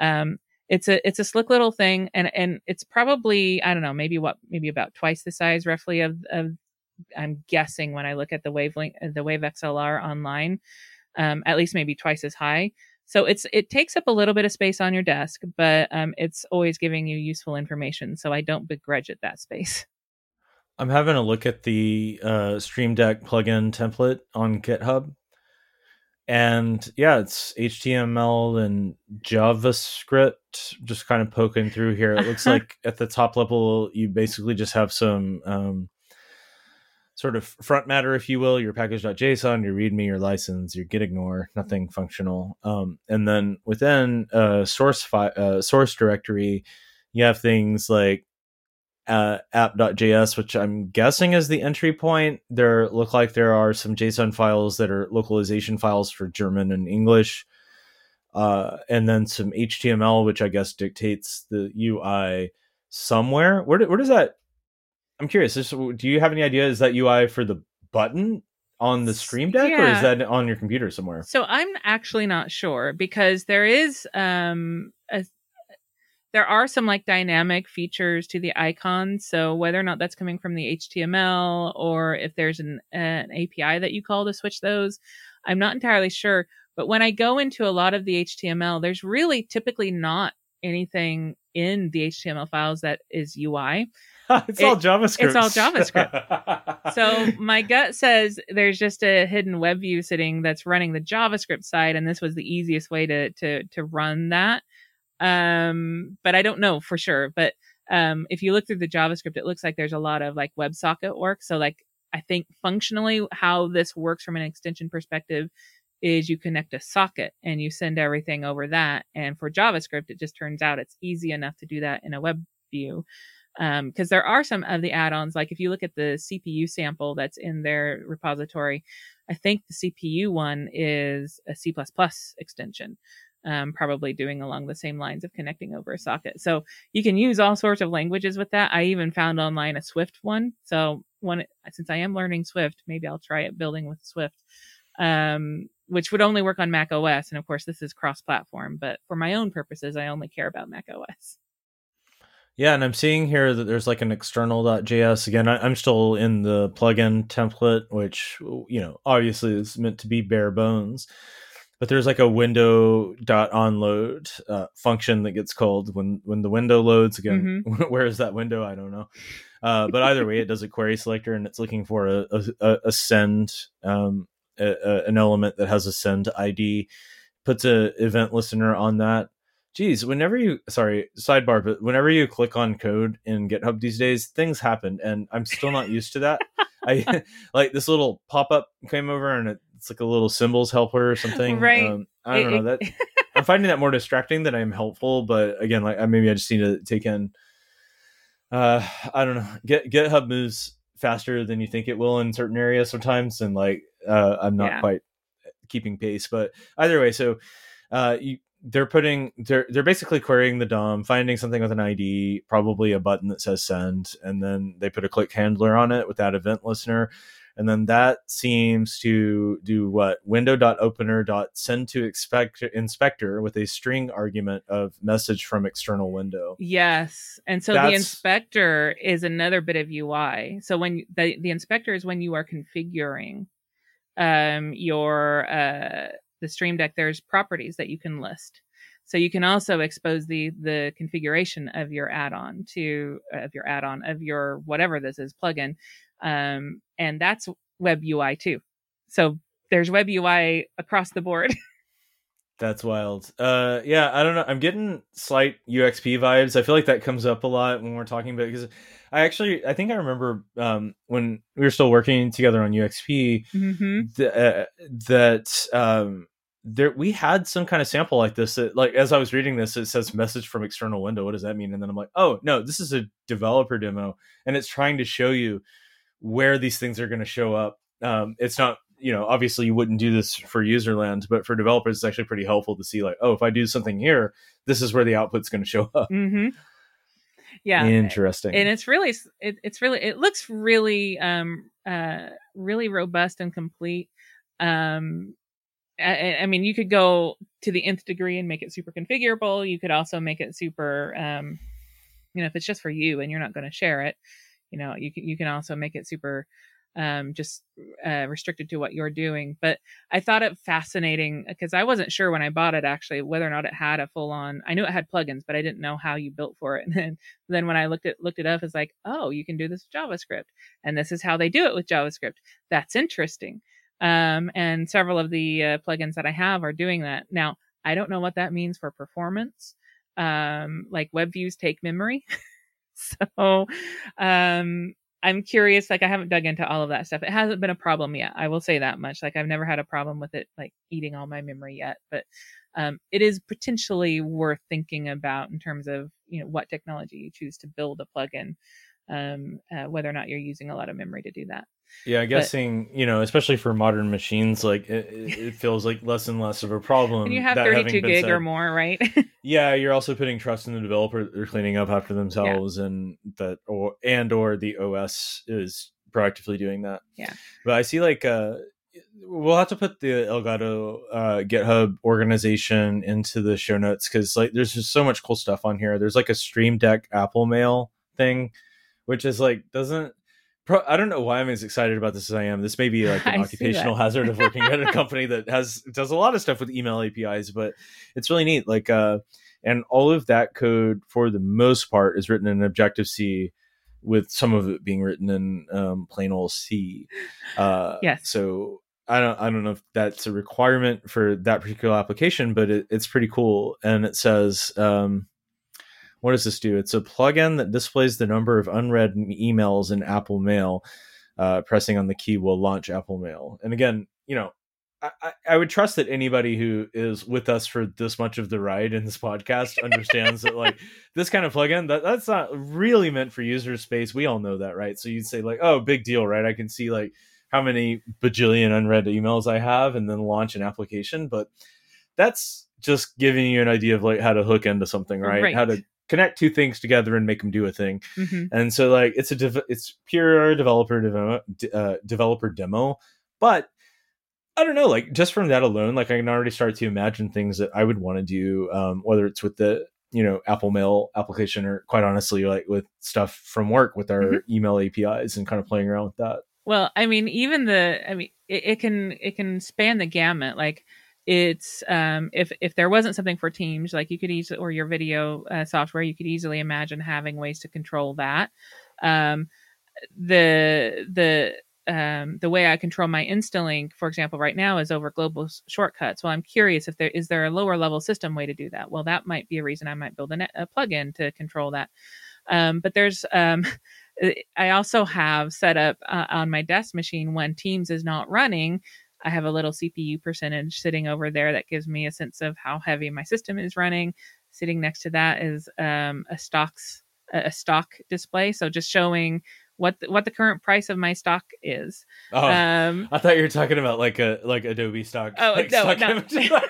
um, it's a it's a slick little thing, and and it's probably I don't know maybe what maybe about twice the size roughly of of I'm guessing when I look at the wavelength the Wave XLR online, um, at least maybe twice as high. So it's it takes up a little bit of space on your desk, but um, it's always giving you useful information. So I don't begrudge it that space. I'm having a look at the uh, Stream Deck plugin template on GitHub. And yeah, it's HTML and JavaScript just kind of poking through here. It looks like at the top level, you basically just have some um, sort of front matter, if you will, your package.json, your README, your license, your gitignore, nothing functional. Um, and then within a source fi- uh, source directory, you have things like uh, app.js, which I'm guessing is the entry point. There look like there are some JSON files that are localization files for German and English, uh, and then some HTML, which I guess dictates the UI somewhere. Where, where does that? I'm curious. This, do you have any idea? Is that UI for the button on the Stream Deck, yeah. or is that on your computer somewhere? So I'm actually not sure because there is um, a there are some like dynamic features to the icons. So whether or not that's coming from the HTML or if there's an, an API that you call to switch those, I'm not entirely sure. But when I go into a lot of the HTML, there's really typically not anything in the HTML files that is UI. it's it, all JavaScript. It's all JavaScript. so my gut says there's just a hidden web view sitting that's running the JavaScript side, and this was the easiest way to to to run that. Um, but I don't know for sure. But um, if you look through the JavaScript, it looks like there's a lot of like WebSocket work. So like I think functionally how this works from an extension perspective is you connect a socket and you send everything over that. And for JavaScript, it just turns out it's easy enough to do that in a web view. Um, Because um, there are some of the add-ons, like if you look at the CPU sample that's in their repository, I think the CPU one is a C++ extension, um, probably doing along the same lines of connecting over a socket. So you can use all sorts of languages with that. I even found online a Swift one. So one, since I am learning Swift, maybe I'll try it building with Swift um, which would only work on Mac OS. And of course, this is cross platform, but for my own purposes, I only care about Mac OS. Yeah, and I'm seeing here that there's like an external.js. Again, I, am still in the plugin template, which, you know, obviously is meant to be bare bones. But there's like a window window.onload uh, function that gets called when, when the window loads. Again, mm-hmm. where is that window? I don't know. Uh, but either way, it does a query selector and it's looking for a, a, a send um, a, an element that has a send ID, puts a event listener on that. Geez, whenever you sorry sidebar, but whenever you click on code in GitHub these days, things happen, and I'm still not used to that. I like this little pop up came over, and it's like a little symbols helper or something. Right. Um, I don't know that. I'm finding that more distracting than I'm helpful. But again, like maybe I just need to take in. Uh, I don't know. Get GitHub moves faster than you think it will in certain areas sometimes, and like uh, I'm not yeah. quite keeping pace. But either way, so uh, you, they're putting they're they're basically querying the DOM, finding something with an ID, probably a button that says send, and then they put a click handler on it with that event listener. And then that seems to do what window.opener.send to expect inspector with a string argument of message from external window. Yes. And so That's, the inspector is another bit of UI. So when the, the inspector is when you are configuring um, your uh, the Stream Deck, there's properties that you can list. So you can also expose the the configuration of your add-on to of your add-on of your whatever this is plugin, um, and that's Web UI too. So there's Web UI across the board. That's wild. Uh, yeah, I don't know. I'm getting slight UXP vibes. I feel like that comes up a lot when we're talking about because I actually I think I remember um, when we were still working together on UXP mm-hmm. th- uh, that um, there we had some kind of sample like this. That, like as I was reading this, it says message from external window. What does that mean? And then I'm like, oh no, this is a developer demo, and it's trying to show you where these things are going to show up. Um, it's not you know obviously you wouldn't do this for userland but for developers it's actually pretty helpful to see like oh if i do something here this is where the output's going to show up. Mm-hmm. yeah. Interesting. And it's really it, it's really it looks really um uh really robust and complete. Um I, I mean you could go to the nth degree and make it super configurable. You could also make it super um you know if it's just for you and you're not going to share it you know you can you can also make it super um, just uh, restricted to what you're doing. But I thought it fascinating because I wasn't sure when I bought it actually whether or not it had a full on. I knew it had plugins, but I didn't know how you built for it. And then, then when I looked at looked it up, it's like, oh, you can do this with JavaScript, and this is how they do it with JavaScript. That's interesting. Um, and several of the uh, plugins that I have are doing that. Now, I don't know what that means for performance. Um, like web views take memory. so um I'm curious. Like I haven't dug into all of that stuff. It hasn't been a problem yet. I will say that much. Like I've never had a problem with it like eating all my memory yet. But um, it is potentially worth thinking about in terms of you know what technology you choose to build a plugin, um, uh, whether or not you're using a lot of memory to do that. Yeah, I'm guessing but, you know, especially for modern machines, like it, it feels like less and less of a problem. And you have 32 gig said, or more, right? yeah, you're also putting trust in the developer; they're cleaning up after themselves, yeah. and that or and or the OS is proactively doing that. Yeah, but I see like uh, we'll have to put the Elgato uh, GitHub organization into the show notes because like there's just so much cool stuff on here. There's like a Stream Deck Apple Mail thing, which is like doesn't pro- I don't know why I'm as excited about this as I am. This may be like an occupational hazard of working at a company that has does a lot of stuff with email APIs, but it's really neat. Like, uh, and all of that code for the most part is written in Objective C, with some of it being written in um, plain old C. Uh, yes. So I don't I don't know if that's a requirement for that particular application, but it, it's pretty cool. And it says. Um, what does this do? It's a plugin that displays the number of unread emails in Apple Mail. Uh, pressing on the key will launch Apple Mail. And again, you know, I, I, would trust that anybody who is with us for this much of the ride in this podcast understands that like this kind of plugin that that's not really meant for user space. We all know that, right? So you'd say like, oh, big deal, right? I can see like how many bajillion unread emails I have and then launch an application, but that's just giving you an idea of like how to hook into something, right? right. How to connect two things together and make them do a thing. Mm-hmm. And so like it's a dev- it's pure developer demo, uh, developer demo, but I don't know, like just from that alone, like I can already start to imagine things that I would want to do, um, whether it's with the you know Apple Mail application or quite honestly, like with stuff from work with our mm-hmm. email APIs and kind of playing around with that. Well, I mean, even the, I mean, it, it can it can span the gamut. Like it's um, if if there wasn't something for Teams, like you could easily or your video uh, software, you could easily imagine having ways to control that. Um, the the um, the way I control my Instalink, for example, right now is over global shortcuts. Well, I'm curious if there is there a lower level system way to do that. Well, that might be a reason I might build a, a plugin to control that. Um, but there's um, I also have set up uh, on my desk machine when Teams is not running. I have a little CPU percentage sitting over there that gives me a sense of how heavy my system is running. Sitting next to that is um, a stocks a stock display, so just showing what the, what the current price of my stock is. Oh, um, I thought you were talking about like a like Adobe stock. Oh like no, stock no.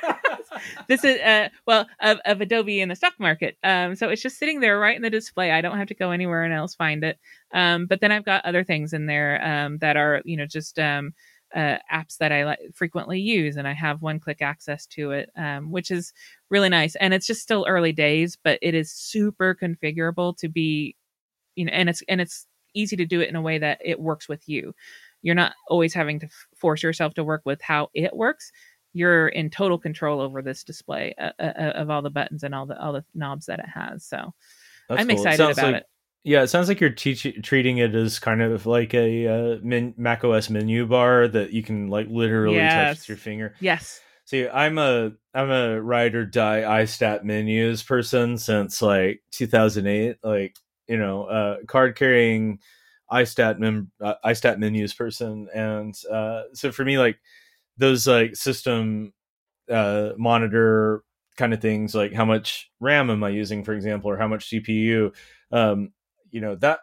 this is uh well of, of Adobe in the stock market. Um, so it's just sitting there right in the display. I don't have to go anywhere and else find it. Um, but then I've got other things in there um that are you know just um uh, apps that I like frequently use, and I have one click access to it, um, which is really nice. And it's just still early days, but it is super configurable to be, you know, and it's and it's easy to do it in a way that it works with you. You're not always having to f- force yourself to work with how it works. You're in total control over this display uh, uh, uh of all the buttons and all the all the knobs that it has. So That's I'm cool. excited about like- it yeah, it sounds like you're treating it as kind of like a uh, min- Mac OS menu bar that you can like literally yes. touch with your finger. Yes. See, I'm a I'm a ride or die iStat menus person since like 2008. Like you know, uh, card carrying iStat mem uh, iStat menus person, and uh, so for me, like those like system uh, monitor kind of things, like how much RAM am I using, for example, or how much CPU. Um, you know that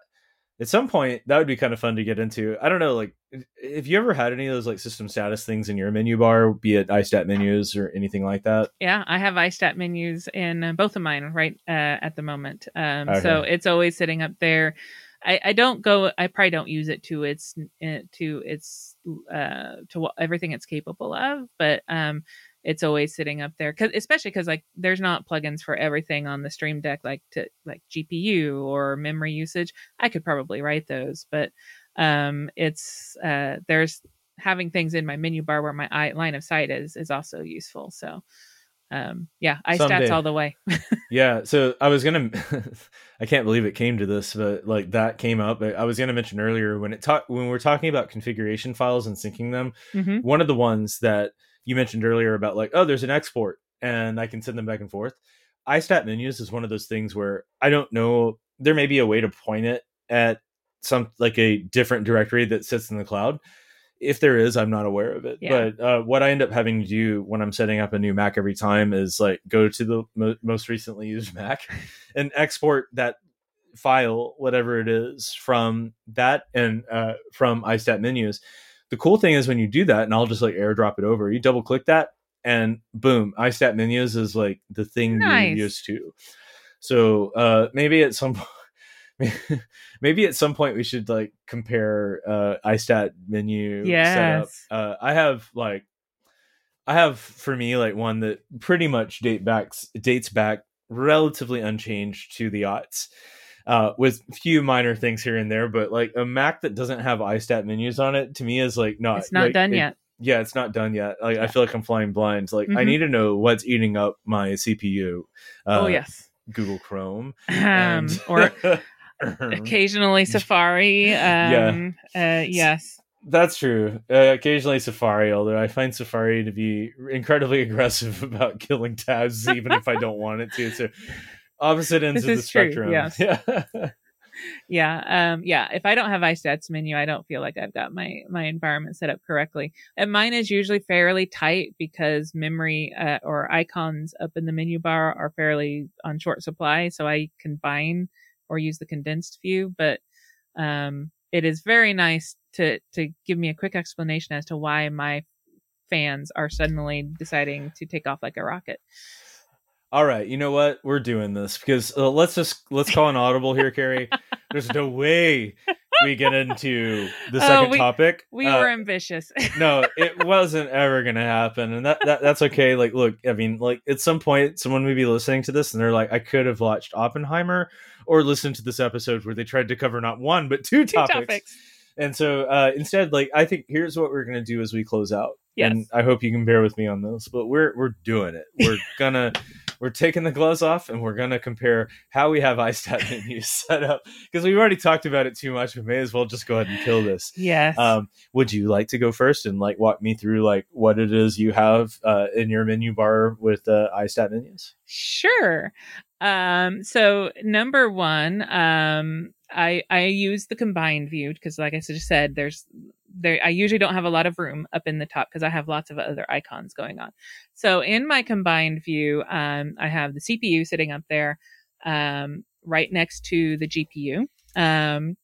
at some point that would be kind of fun to get into. I don't know, like if you ever had any of those like system status things in your menu bar, be it iStat menus or anything like that. Yeah, I have iStat menus in uh, both of mine right uh, at the moment. Um, okay. So it's always sitting up there. I, I don't go. I probably don't use it to its uh, to its uh, to everything it's capable of, but um, it's always sitting up there because especially because like there's not plugins for everything on the stream deck like to like gpu or memory usage. I could probably write those but um it's uh there's having things in my menu bar where my eye, line of sight is is also useful so um yeah iStats all the way. Yeah so i was gonna i can't believe it came to this but like that came up i was gonna mention earlier when it talk when we're talking about configuration files and syncing them mm-hmm. one of the ones that you mentioned earlier about like, oh, there's an export and I can send them back and forth. iStat menus is one of those things where I don't know. There may be a way to point it at some like a different directory that sits in the cloud. If there is, I'm not aware of it. Yeah. But uh, what I end up having to do when I'm setting up a new Mac every time is like go to the mo- most recently used Mac and export that file, whatever it is, from that and uh, from iStat menus the cool thing is when you do that, and I'll just like airdrop it over, you double click that, and boom, iStat menus is like the thing nice. you're used to. So uh, maybe at some point, maybe at some point we should like compare uh, iStat menu yes. setup. Uh, I have like I have for me like one that pretty much date backs dates back relatively unchanged to the aughts. Uh, with a few minor things here and there. But like a Mac that doesn't have iStat menus on it to me is like not. It's not like, done it- yet. Yeah, it's not done yet. Like I feel like I'm flying blind. Like I Mhm. need to know what's eating up my CPU. Uh, oh yes. Google Chrome. Um, and- or occasionally Safari. Um, uh, yes. That's true. Uh, occasionally Safari, although I find Safari to be incredibly aggressive about killing tabs, even if I don't want it to. So opposite ends of the true, spectrum. yes. Yeah. Yeah. Um, yeah. If I don't have iStats menu, I don't feel like I've got my, my environment set up correctly. And mine is usually fairly tight because memory, uh, or icons up in the menu bar are fairly on short supply. So I combine or use the condensed view, but, um, it is very nice to, to give me a quick explanation as to why my fans are suddenly deciding to take off like a rocket. All right, you know what? We're doing this because uh, let's just let's call an audible here, Kerri. There's no way we get into the Oh, second we- topic. We Uh, were ambitious. no, it wasn't ever gonna happen, and that, that that's okay. Like, look, I mean, like at some point, someone may be listening to this, and they're like, I could have watched Oppenheimer or listened to this episode where they tried to cover not one but two Two topics. topics. And so uh, instead, like, I think here's what we're gonna do as we close out. Yes. And I hope you can bear with me on this, but we're we're doing it. We're gonna we're taking the gloves off and we're gonna compare how we have iStat menus set up because we've already talked about it too much. We may as well just go ahead and kill this. Yes. Um, would you like to go first and like walk me through like what it is you have uh, in your menu bar with uh, iStat menus? Sure. Um, so number one, um, I I use the combined view because, like I just said, there's there. I usually don't have a lot of room up in the top because I have lots of other icons going on. So in my combined view, um, I have the CPU sitting up there, um, right next to the GPU. Um,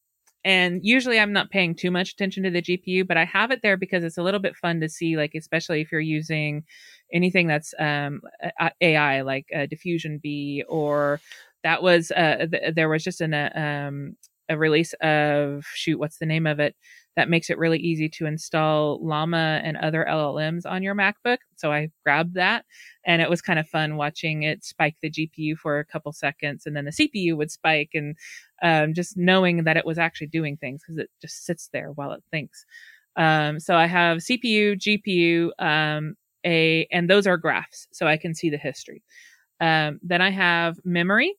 and usually I'm not paying too much attention to the GPU, but I have it there because it's a little bit fun to see, like especially if you're using anything that's um, AI, like uh, DiffusionBee, or that was uh, th- there was just an, uh, um, a release of shoot, what's the name of it? That makes it really easy to install Llama and other LLMs on your MacBook. So I grabbed that, and it was kind of fun watching it spike the GPU for a couple seconds, and then the CPU would spike, and um, just knowing that it was actually doing things because it just sits there while it thinks. Um, so I have CPU, GPU, um, a, and those are graphs, so I can see the history. Um, then I have memory,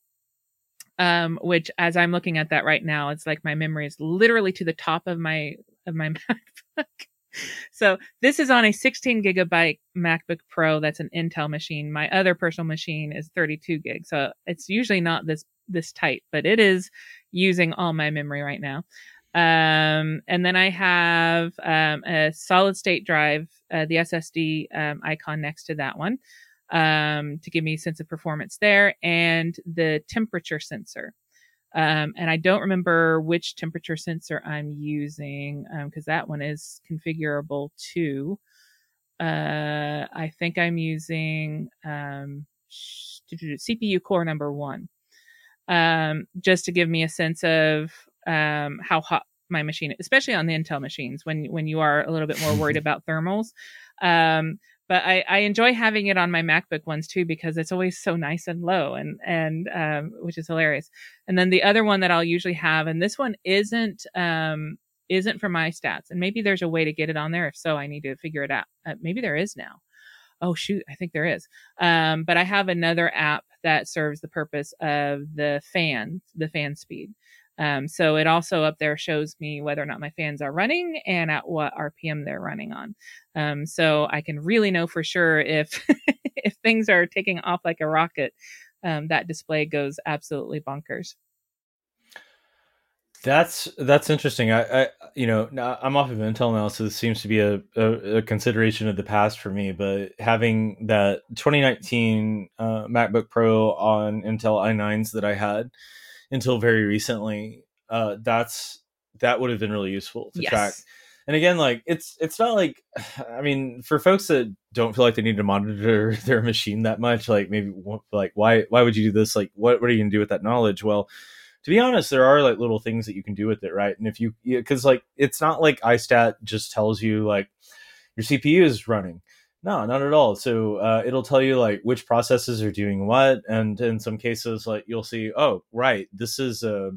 um, which as I'm looking at that right now, it's like my memory is literally to the top of my of my MacBook. So this is on a 16 gigabyte MacBook Pro. That's an Intel machine. My other personal machine is 32 gig. So it's usually not this this tight, but it is using all my memory right now. Um, and then I have um, a solid state drive, uh, the SSD um, icon next to that one um, to give me a sense of performance there, and the temperature sensor. Um, and I don't remember which temperature sensor I'm using um because that one is configurable too. Uh, I think I'm using um, CPU core number one um, just to give me a sense of um, how hot my machine, especially on the Intel machines, when when you are a little bit more worried about thermals. But I, I enjoy having it on my MacBook ones too because it's always so nice and low, and and um, which is hilarious. And then the other one that I'll usually have, and this one isn't um, isn't for my stats, and maybe there's a way to get it on there. If so, I need to figure it out. Uh, maybe there is now. Oh shoot, I think there is. Um, but I have another app that serves the purpose of the fan, the fan speed. Um, so it also up there shows me whether or not my fans are running and at what RPM they're running on. Um, so I can really know for sure if if things are taking off like a rocket. Um, that display goes absolutely bonkers. That's that's interesting. I, I you know I'm off of Intel now, so this seems to be a, a, a consideration of the past for me. But having that 2019 uh, MacBook Pro on Intel i9s that I had until very recently, uh, that's that would have been really useful to track. And again, like it's it's not like I mean, for folks that don't feel like they need to monitor their machine that much, like maybe like why why would you do this? Like what what are you gonna do with that knowledge? Well to be honest, there are like little things that you can do with it, right? And if you, because like it's not like iStat just tells you like your CPU is running. No, not at all. So uh, it'll tell you like which processes are doing what, and in some cases, like you'll see, oh, right, this is uh,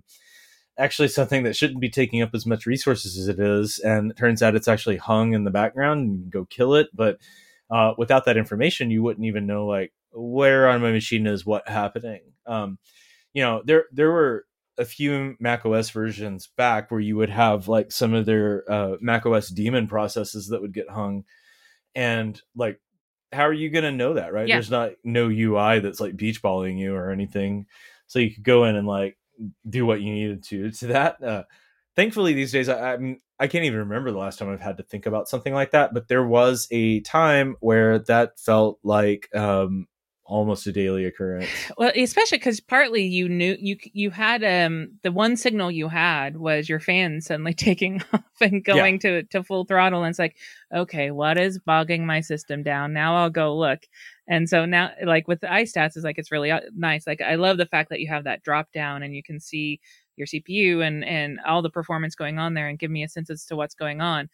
actually something that shouldn't be taking up as much resources as it is, and it turns out it's actually hung in the background, and you can go kill it. But uh, without that information, you wouldn't even know like where on my machine is what happening. Um, you know, there there were a few Mac OS versions back where you would have like some of their uh, Mac OS daemon processes that would get hung and like how are you going to know that right? Yeah. there's not no ui that's like beach balling you or anything. So you could go in and like do what you needed to to that. Uh thankfully these days i i'm i can't even remember the last time i've had to think about something like that but there was a time where that felt like um almost a daily occurrence Well, especially because partly you knew you you had um the one signal you had was your fan suddenly taking off and going to to full throttle, and it's like, okay, what is bogging my system down? Now I'll go look. And so now, like with the iStats, is like it's really uh, nice. Like I love the fact that you have that drop down and you can see your CPU and and all the performance going on there, and give me a sense as to what's going on.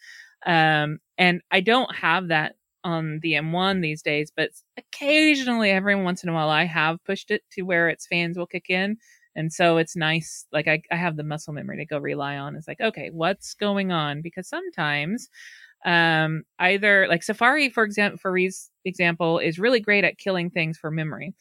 Um, and I don't have that on the M1 these days, but occasionally, every once in a while, I have pushed it to where its fans will kick in. And so it's nice. Like I, I have the muscle memory to go rely on. It's like, okay, what's going on? Because sometimes, um, either like Safari, for example, for Ree's example, is really great at killing things for memory.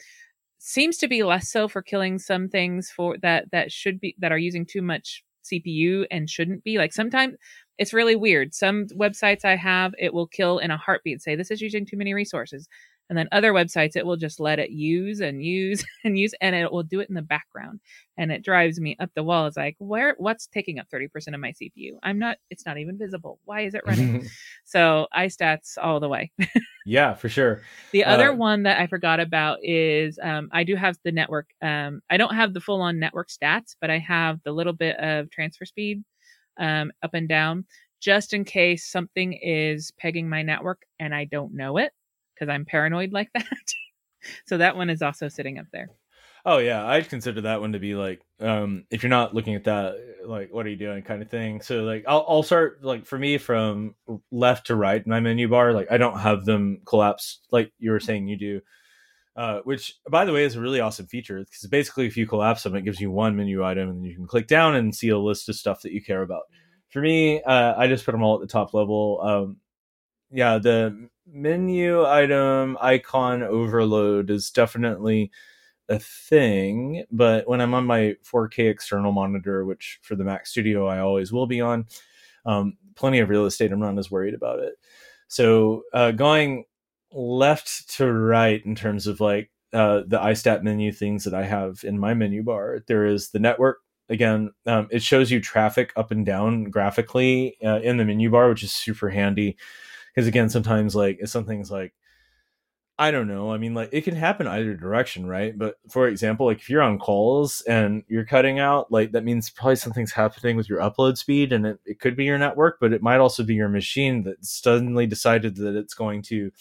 Seems to be less so for killing some things for that that should be that are using too much CPU and shouldn't be. Like sometimes it's really weird. Some websites I have, it will kill in a heartbeat, say this is using too many resources. And then other websites, it will just let it use and use and use, and it will do it in the background. And it drives me up the wall. It's like, where, what's taking up 30% of my CPU? I'm not, it's not even visible. Why is it running? so iStats all the way. yeah for sure The other Uh, one that I forgot about is um, I do have the network. Um, I don't have the full on network stats, but I have the little bit of transfer speed um, up and down just in case something is pegging my network and I don't know it because I'm paranoid like that. so that one is also sitting up there. Oh yeah, I'd consider that one to be like um if you're not looking at that like what are you doing kind of thing. So like I'll I'll start like for me from left to right in my menu bar like I don't have them collapsed like you were saying you do. Uh, which by the way is a really awesome feature because basically if you collapse them it gives you one menu item and you can click down and see a list of stuff that you care about. For me, uh, I just put them all at the top level. Um, yeah, the menu item icon overload is definitely a thing, but when I'm on my 4K external monitor, which for the Mac Studio I always will be on, um, plenty of real estate. I'm not as worried about it. So uh, going left to right in terms of like uh, the iStat menu things that I have in my menu bar, there is the network. Again, um, it shows you traffic up and down graphically uh, in the menu bar, which is super handy. Because again, sometimes like if something's like I don't know. I mean, like it can happen either direction, right? But for example, like if you're on calls and you're cutting out, like that means probably something's happening with your upload speed, and it, it could be your network, but it might also be your machine that suddenly decided that it's going to,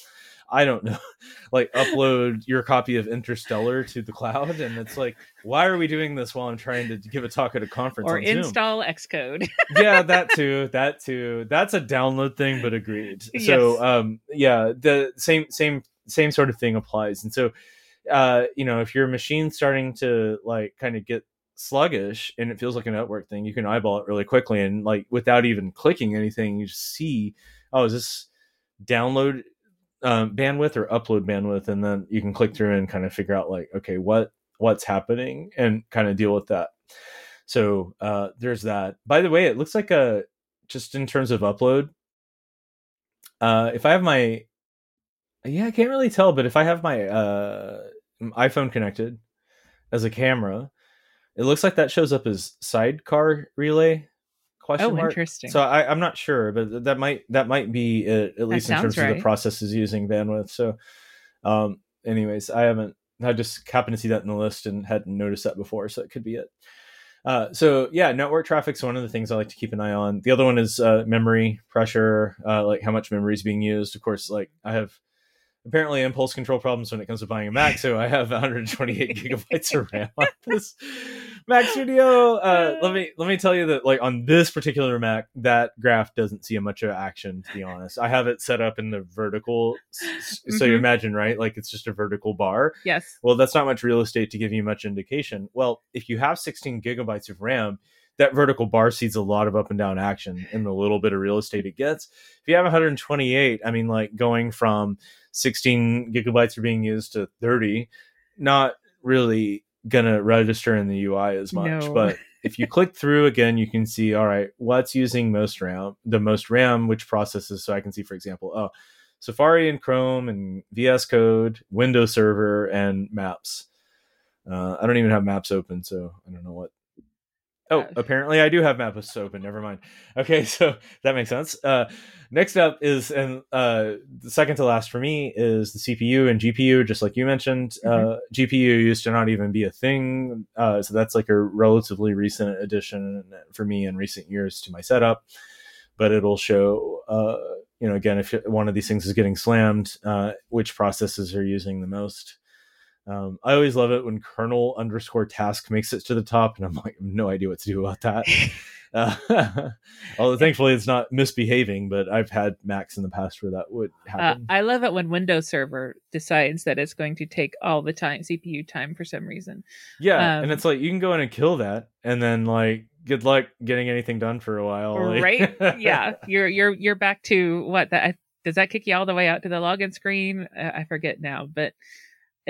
I don't know, like upload your copy of Interstellar to the cloud, and it's like, why are we doing this while I'm trying to give a talk at a conference Or on Zoom? install Xcode. yeah, that too. That too. That's a download thing, but agreed. So, um, yeah, the same, same, same sort of thing applies. And so, uh, you know, if your machine's starting to like kind of get sluggish and it feels like a network thing, you can eyeball it really quickly and like without even clicking anything, you just see, oh, is this download um, bandwidth or upload bandwidth, and then you can click through and kind of figure out like, okay, what what's happening and kind of deal with that. So uh, there's that. By the way, it looks like a just in terms of upload. Uh, if I have my, yeah, I can't really tell, but if I have my uh, iPhone connected as a camera, it looks like that shows up as sidecar relay. Question oh, mark. interesting. So I, I'm not sure, but that might that might be it, at least in sounds terms of the processes using bandwidth. So, um, anyways, I haven't. I just happened to see that in the list and hadn't noticed that before, so it could be it. Uh, so yeah, network traffic's one of the things I like to keep an eye on. The other one is uh, memory pressure, uh, like how much memory is being used. Of course, like I have apparently impulse control problems when it comes to buying a Mac, so I have 128 gigabytes of RAM on this. Mac Studio. Uh, let me let me tell you that like on this particular Mac, that graph doesn't see much of action. To be honest, I have it set up in the vertical. Mm-hmm. So you mm-hmm. imagine, right? Like it's just a vertical bar. Yes. Well, that's not much real estate to give you much indication. Well, if you have 16 gigabytes of RAM, that vertical bar sees a lot of up and down action in the little bit of real estate it gets. If you have 128, I mean, like going from 16 gigabytes are being used to 30, not really gonna register in the UI as much. No. But if you click through again, you can see, all right, what's using most RAM, the most RAM, which processes. So I can see, for example, oh, Safari and Chrome and VS Code, WindowServer, and Maps. Uh, I don't even have Maps open, so I don't know what Oh, apparently I do have Maps open. Never mind. Okay, so that makes sense. Uh, next up is, and uh, the second to last for me is the CPU and GPU, just like you mentioned. Mm-hmm. Uh, GPU used to not even be a thing. Uh, so that's like a relatively recent addition for me in recent years to my setup. But it'll show, uh, you know, again, if one of these things is getting slammed, uh, which processes are using the most. Um, I always love it when kernel underscore task makes it to the top, and I'm like, no idea what to do about that. uh, although thankfully it's not misbehaving, but I've had Macs in the past where that would uh, happen. Uh, I love it when WindowServer decides that it's going to take all the time CPU time for some reason. Yeah, um, and it's like you can go in and kill that, and then like good luck getting anything done for a while. Right? yeah, you're you're you're back to what that does that kick you all the way out to the login screen? I forget now, but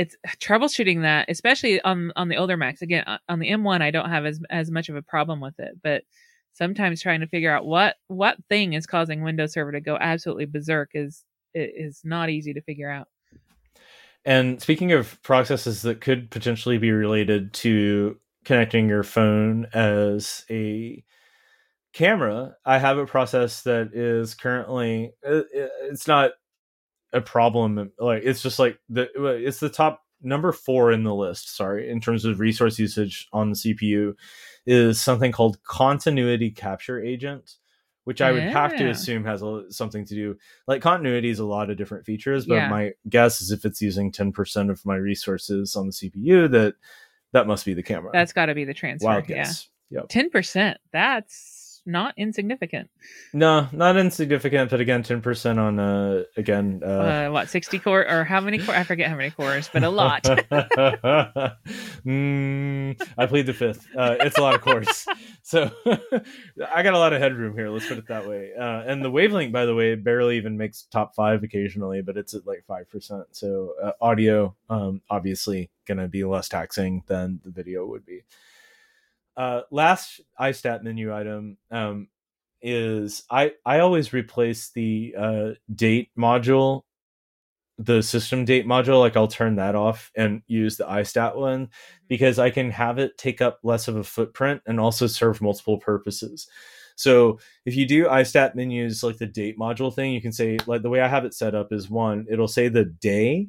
it's troubleshooting that, especially on on the older Macs. Again, on the M1, I don't have as as much of a problem with it, but sometimes trying to figure out what what thing is causing WindowServer to go absolutely berserk is is not easy to figure out. And speaking of processes that could potentially be related to connecting your phone as a camera, I have a process that is currently uh, it's not a problem like it's just like the it's the top number four in the list sorry in terms of resource usage on the cpu is something called continuity capture agent which i would yeah. have to assume has a, something to do like continuity is a lot of different features but yeah. my guess is if it's using 10% of my resources on the cpu that that must be the camera that's got to be the transfer Wild guess. yeah yep. 10% that's not insignificant. No, not insignificant, but again, ten percent on uh again uh, uh what sixty core or how many core? I forget how many cores, but a lot. mm, I plead the fifth. Uh, it's a lot of cores, so I got a lot of headroom here. Let's put it that way. Uh, and the Wave Link, by the way, barely even makes top five occasionally, but it's at like five percent. So uh, audio, um, obviously, gonna be less taxing than the video would be. Uh, last iStat menu item um, is I I always replace the uh, date module, the system date module. Like I'll turn that off and use the iStat one mm-hmm. because I can have it take up less of a footprint and also serve multiple purposes. So if you do iStat menus like the date module thing, you can say like the way I have it set up is one, it'll say the day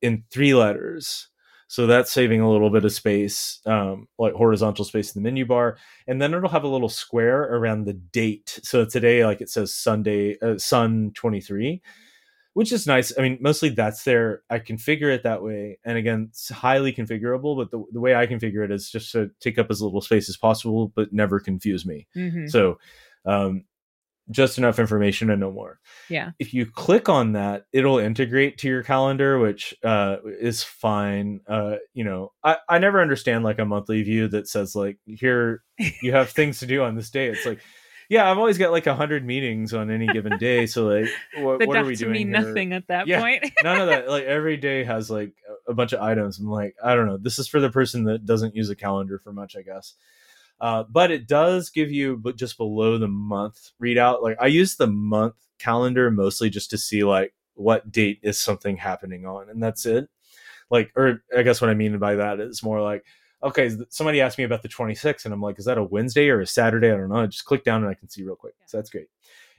in three letters so that's saving a little bit of space, um, like horizontal space in the menu bar. And then it'll have a little square around the date. So today, like it says Sunday, uh, Sun 23, which is nice. I mean, mostly that's there. I configure it that way. And again, it's highly configurable, but the, the way I configure it is just to take up as little space as possible, but never confuse me. Mm-hmm. So, um, just enough information and no more. Yeah. If you click on that, it'll integrate to your calendar, which uh, is fine. Uh, you know, I, I never understand like a monthly view that says like here you have things to do on this day. It's like, yeah, I've always got like a hundred meetings on any given day. So like, what, what are we doing? Mean here? nothing at that yeah, point. none of that. Like every day has like a bunch of items. I'm like, I don't know. This is for the person that doesn't use a calendar for much, I guess. Uh, but it does give you but just below the month readout. Like I use the month calendar mostly just to see like what date is something happening on, and that's it. Like, or I guess what I mean by that is more like, okay, somebody asked me about the 26th, and I'm like, is that a Wednesday or a Saturday? I don't know. I just click down and I can see real quick. So that's great.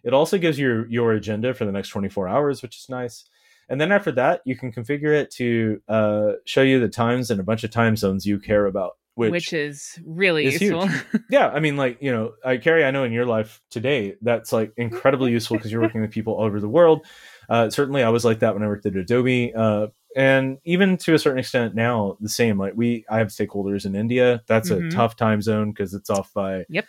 It also gives you your agenda for the next 24 hours, which is nice. And then after that, you can configure it to uh, show you the times and a bunch of time zones you care about which, which is really is useful. yeah, I mean, like you know, I Kerri, I know in your life today that's like incredibly useful because you're working with people all over the world. Uh, certainly, I was like that when I worked at Adobe. Uh, and even to a certain extent now the same like we i have stakeholders in india that's Mhm. a tough time zone because it's off by Yep.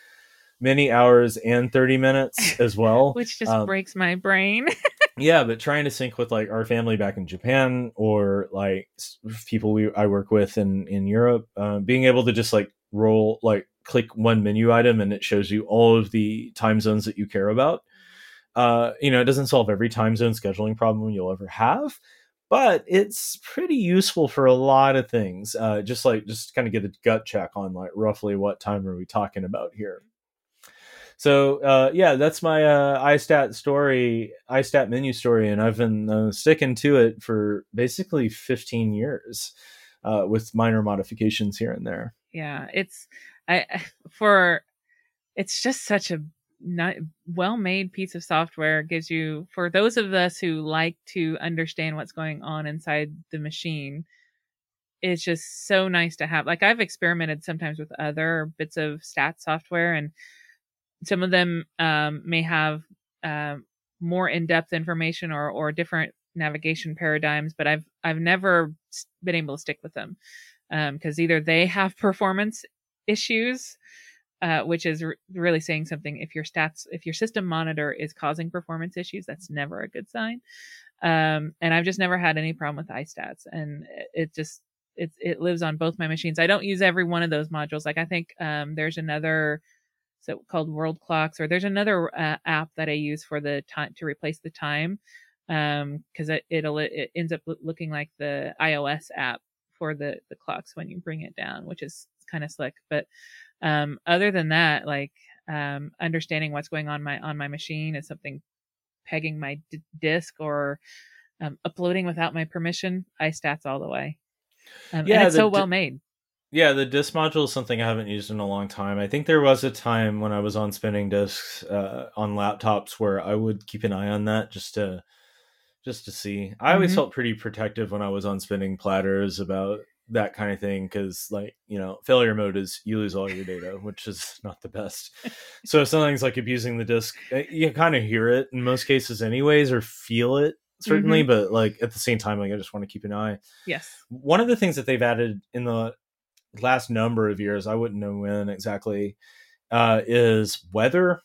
Many hours and 30 minutes as well. Which just Um, breaks my brain. yeah but trying to sync with like our family back in japan or like people we i work with in in europe uh, being able to just like roll like click one menu item and it shows you all of the time zones that you care about. Uh you know it doesn't solve every time zone scheduling problem you'll ever have but it's pretty useful for a lot of things. Uh just like just kind of get a gut check on like roughly what time are we talking about here so uh, yeah, that's my uh, iStat story, iStat menu story, and I've been uh, sticking to it for basically 15 years, uh, with minor modifications here and there. yeah, it's I for it's just such a not well-made piece of software gives you for those of us who like to understand what's going on inside the machine it's just so nice to have like i've experimented sometimes with other bits of stat software and some of them um, may have um, more in-depth information or or different navigation paradigms but i've i've never been able to stick with them because either they have performance issues uh, which is r- really saying something. If your stats, if your system monitor is causing performance issues, that's never a good sign. Um, and I've just never had any problem with iStats, and it, it just it it lives on both my machines. I don't use every one of those modules. Like I think um, there's another so called World Clocks, or there's another uh, app that I use for the time to replace the time because it it'll it ends up looking like the iOS app for the the clocks when you bring it down, which is kind of slick. But um, other than that, like um, understanding what's going on my on my machine is something pegging my d- disk or um, uploading without my permission. iStats all the way. Um, Yeah, and it's the so well made. Yeah, the disk module is something I haven't used in a long time. I think there was a time when I was on spinning disks uh, on laptops where I would keep an eye on that just to just to see. I always Mhm. felt pretty protective when I was on spinning platters about that kind of thing because, like, you know, failure mode is you lose all your data, which is not the best. so if something's like abusing the disk, eh, you kind of hear it in most cases, anyways, or feel it certainly. But like at the same time, like I just want to keep an eye Yes. one of the things that they've added in the last number of years, I wouldn't know when exactly, uh, is weather.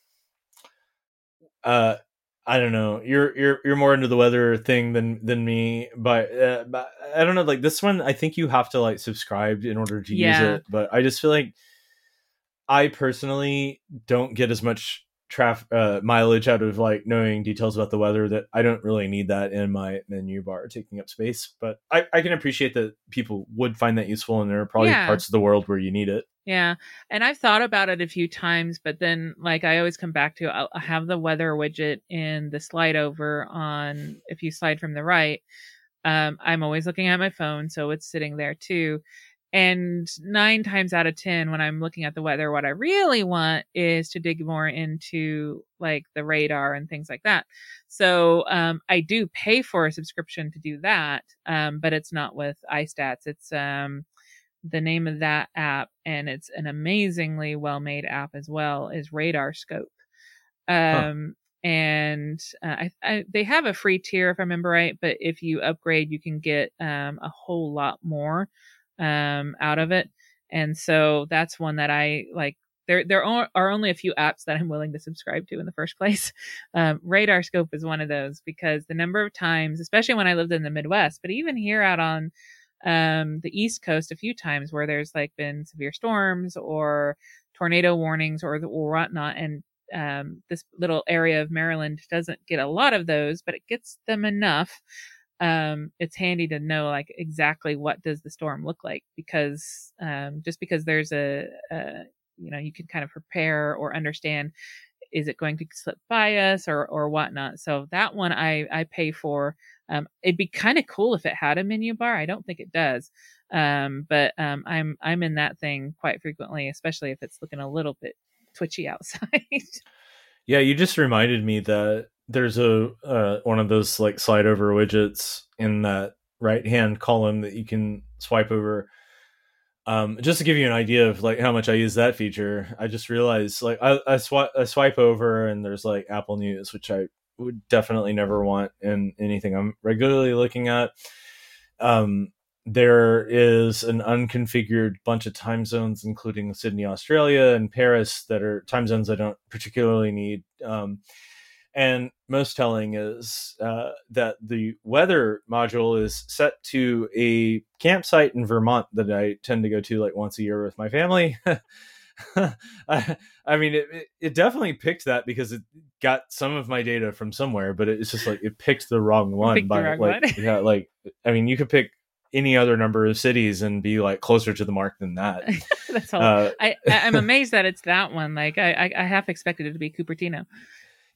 Uh, I don't know. You're you're you're more into the weather thing than than me, but, uh, but I don't know. Like this one, I think you have to like subscribe in order to use it. But I just feel like I personally don't get as much traf- uh, mileage out of like knowing details about the weather that I don't really need that in my menu bar taking up space. But I, I can appreciate that people would find that useful, and there are probably Yeah. parts of the world where you need it. Yeah. And I've thought about it a few times, but then like I always come back to I'll I have the weather widget in the slide over on if you slide from the right. Um, I'm always looking at my phone, so it's sitting there too. And nine times out of 10, when I'm looking at the weather, what I really want is to dig more into like the radar and things like that. So um, I do pay for a subscription to do that, um, but it's not with iStats. It's um, the name of that app, and it's an amazingly well made app as well, is RadarScope. Um, and uh, I, I, they have a free tier if I remember right, but if you upgrade, you can get um, a whole lot more um, out of it. And so that's one that I like. There, there are only a few apps that I'm willing to subscribe to in the first place. Um, RadarScope is one of those because the number of times, especially when I lived in the Midwest, but even here out on um, the East Coast, a few times where there's like been severe storms or tornado warnings or, the or whatnot, and um, this little area of Maryland doesn't get a lot of those, but it gets them enough. Um, it's handy to know like exactly what does the storm look like because um, just because there's a, a you know you can kind of prepare or understand is it going to slip by us or or whatnot. So that one I I pay for. Um, it'd be kind of cool if it had a menu bar. I don't think it does, um, but um, I'm I'm in that thing quite frequently, especially if it's looking a little bit twitchy outside. Yeah, you just reminded me that there's a uh, one of those like slide over widgets in that right hand column that you can swipe over. Um, just to give you an idea of like how much I use that feature, I just realized like I, I swipe I swipe over and there's like Apple News, which I would definitely never want in anything I'm regularly looking at. um, there is an unconfigured bunch of time zones, including Sydney, Australia, and Paris, that are time zones I don't particularly need. Um, and most telling is uh, that the weather module is set to a campsite in Vermont that I tend to go to like once a year with my family. I, I, mean, it, it definitely picked that because it got some of my data from somewhere, but it's just like it picked the wrong one. By, wrong like, one. yeah, like I mean, you could pick any other number of cities and be like closer to the mark than that. That's all. Uh, I, I'm amazed that it's that one. Like I, I, I half expected it to be Cupertino.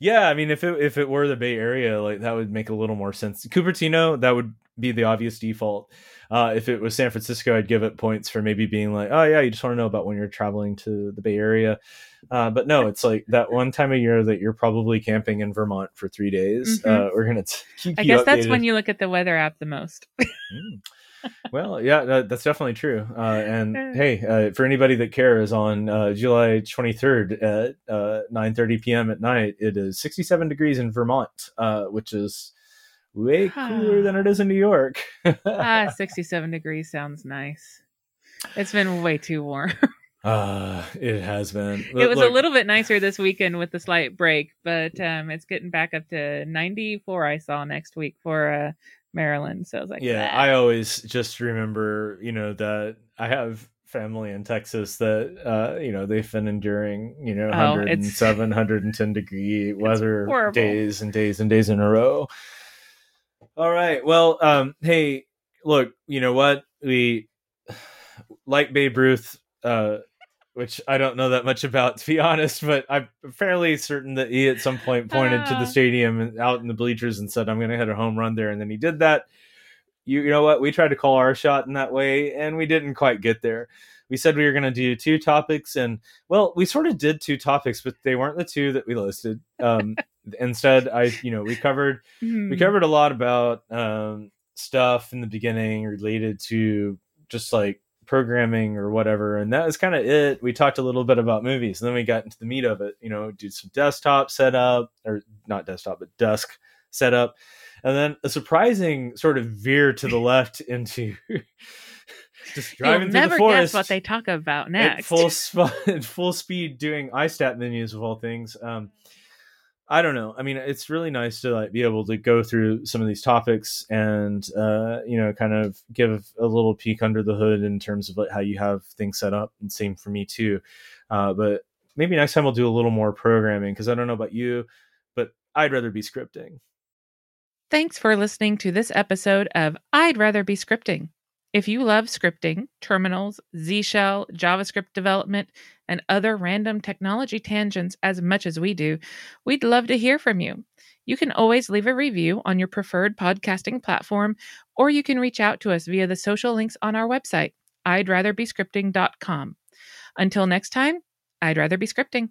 Yeah, I mean, if it if it were the Bay Area, like that would make a little more sense. Cupertino, that would be the obvious default. Uh, if it was San Francisco, I'd give it points for maybe being like, oh yeah, you just want to know about when you're traveling to the Bay Area. Uh, but no, it's like that one time a year that you're probably camping in Vermont for three days. Mm-hmm. Uh, we're gonna t- keep. I guess updated. that's when you look at the weather app the most. mm well, yeah, that's definitely true. Uh, and hey, uh, for anybody that cares, on uh, July 23rd at 9:30 uh, p.m. at night, it is 67 degrees in Vermont, uh, which is way cooler than it is in New York. ah, 67 degrees sounds nice. It's been way too warm. Uh, it has been. It was Look, a little bit nicer this weekend with the slight break, but um, it's getting back up to 94. I saw next week for uh, Maryland. So I was like, yeah, I always just remember, you know, that I have family in Texas that, uh, you know, they've been enduring, you know, oh, 107, 110 degree weather days and days and days in a row. All right. Well, um, hey, look, you know what? We like Babe Ruth, uh, which I don't know that much about to be honest, but I'm fairly certain that he at some point pointed to the ah. stadium and out in the bleachers and said, "I'm going to hit a home run there," and then he did that. You, you know what? We tried to call our shot in that way, and we didn't quite get there. We said we were going to do two topics, and well, we sort of did two topics, but they weren't the two that we listed. Um, instead, I, you know, we covered we covered a lot about um, stuff in the beginning related to just like programming or whatever and that was kind of it. We talked a little bit about movies and then we got into the meat of it you know do some desktop setup or not desktop but desk setup. And then a surprising sort of veer to the left into just driving You'll through never the forest guess what they talk about next full, sp- full speed doing iStat menus of all things. Um, I don't know. I mean, it's really nice to like be able to go through some of these topics and uh, you know, kind of give a little peek under the hood in terms of like how you have things set up. And same for me too. Uh, but maybe next time we'll do a little more programming because I don't know about you, but I'd rather be scripting. Thanks for listening to this episode of I'd Rather Be Scripting. If you love scripting, terminals, Z Shell, JavaScript development, and other random technology tangents as much as we do, we'd love to hear from you. You can always leave a review on your preferred podcasting platform, or you can reach out to us via the social links on our website, I'd rather be scripting.com. Until next time, I'd rather be scripting.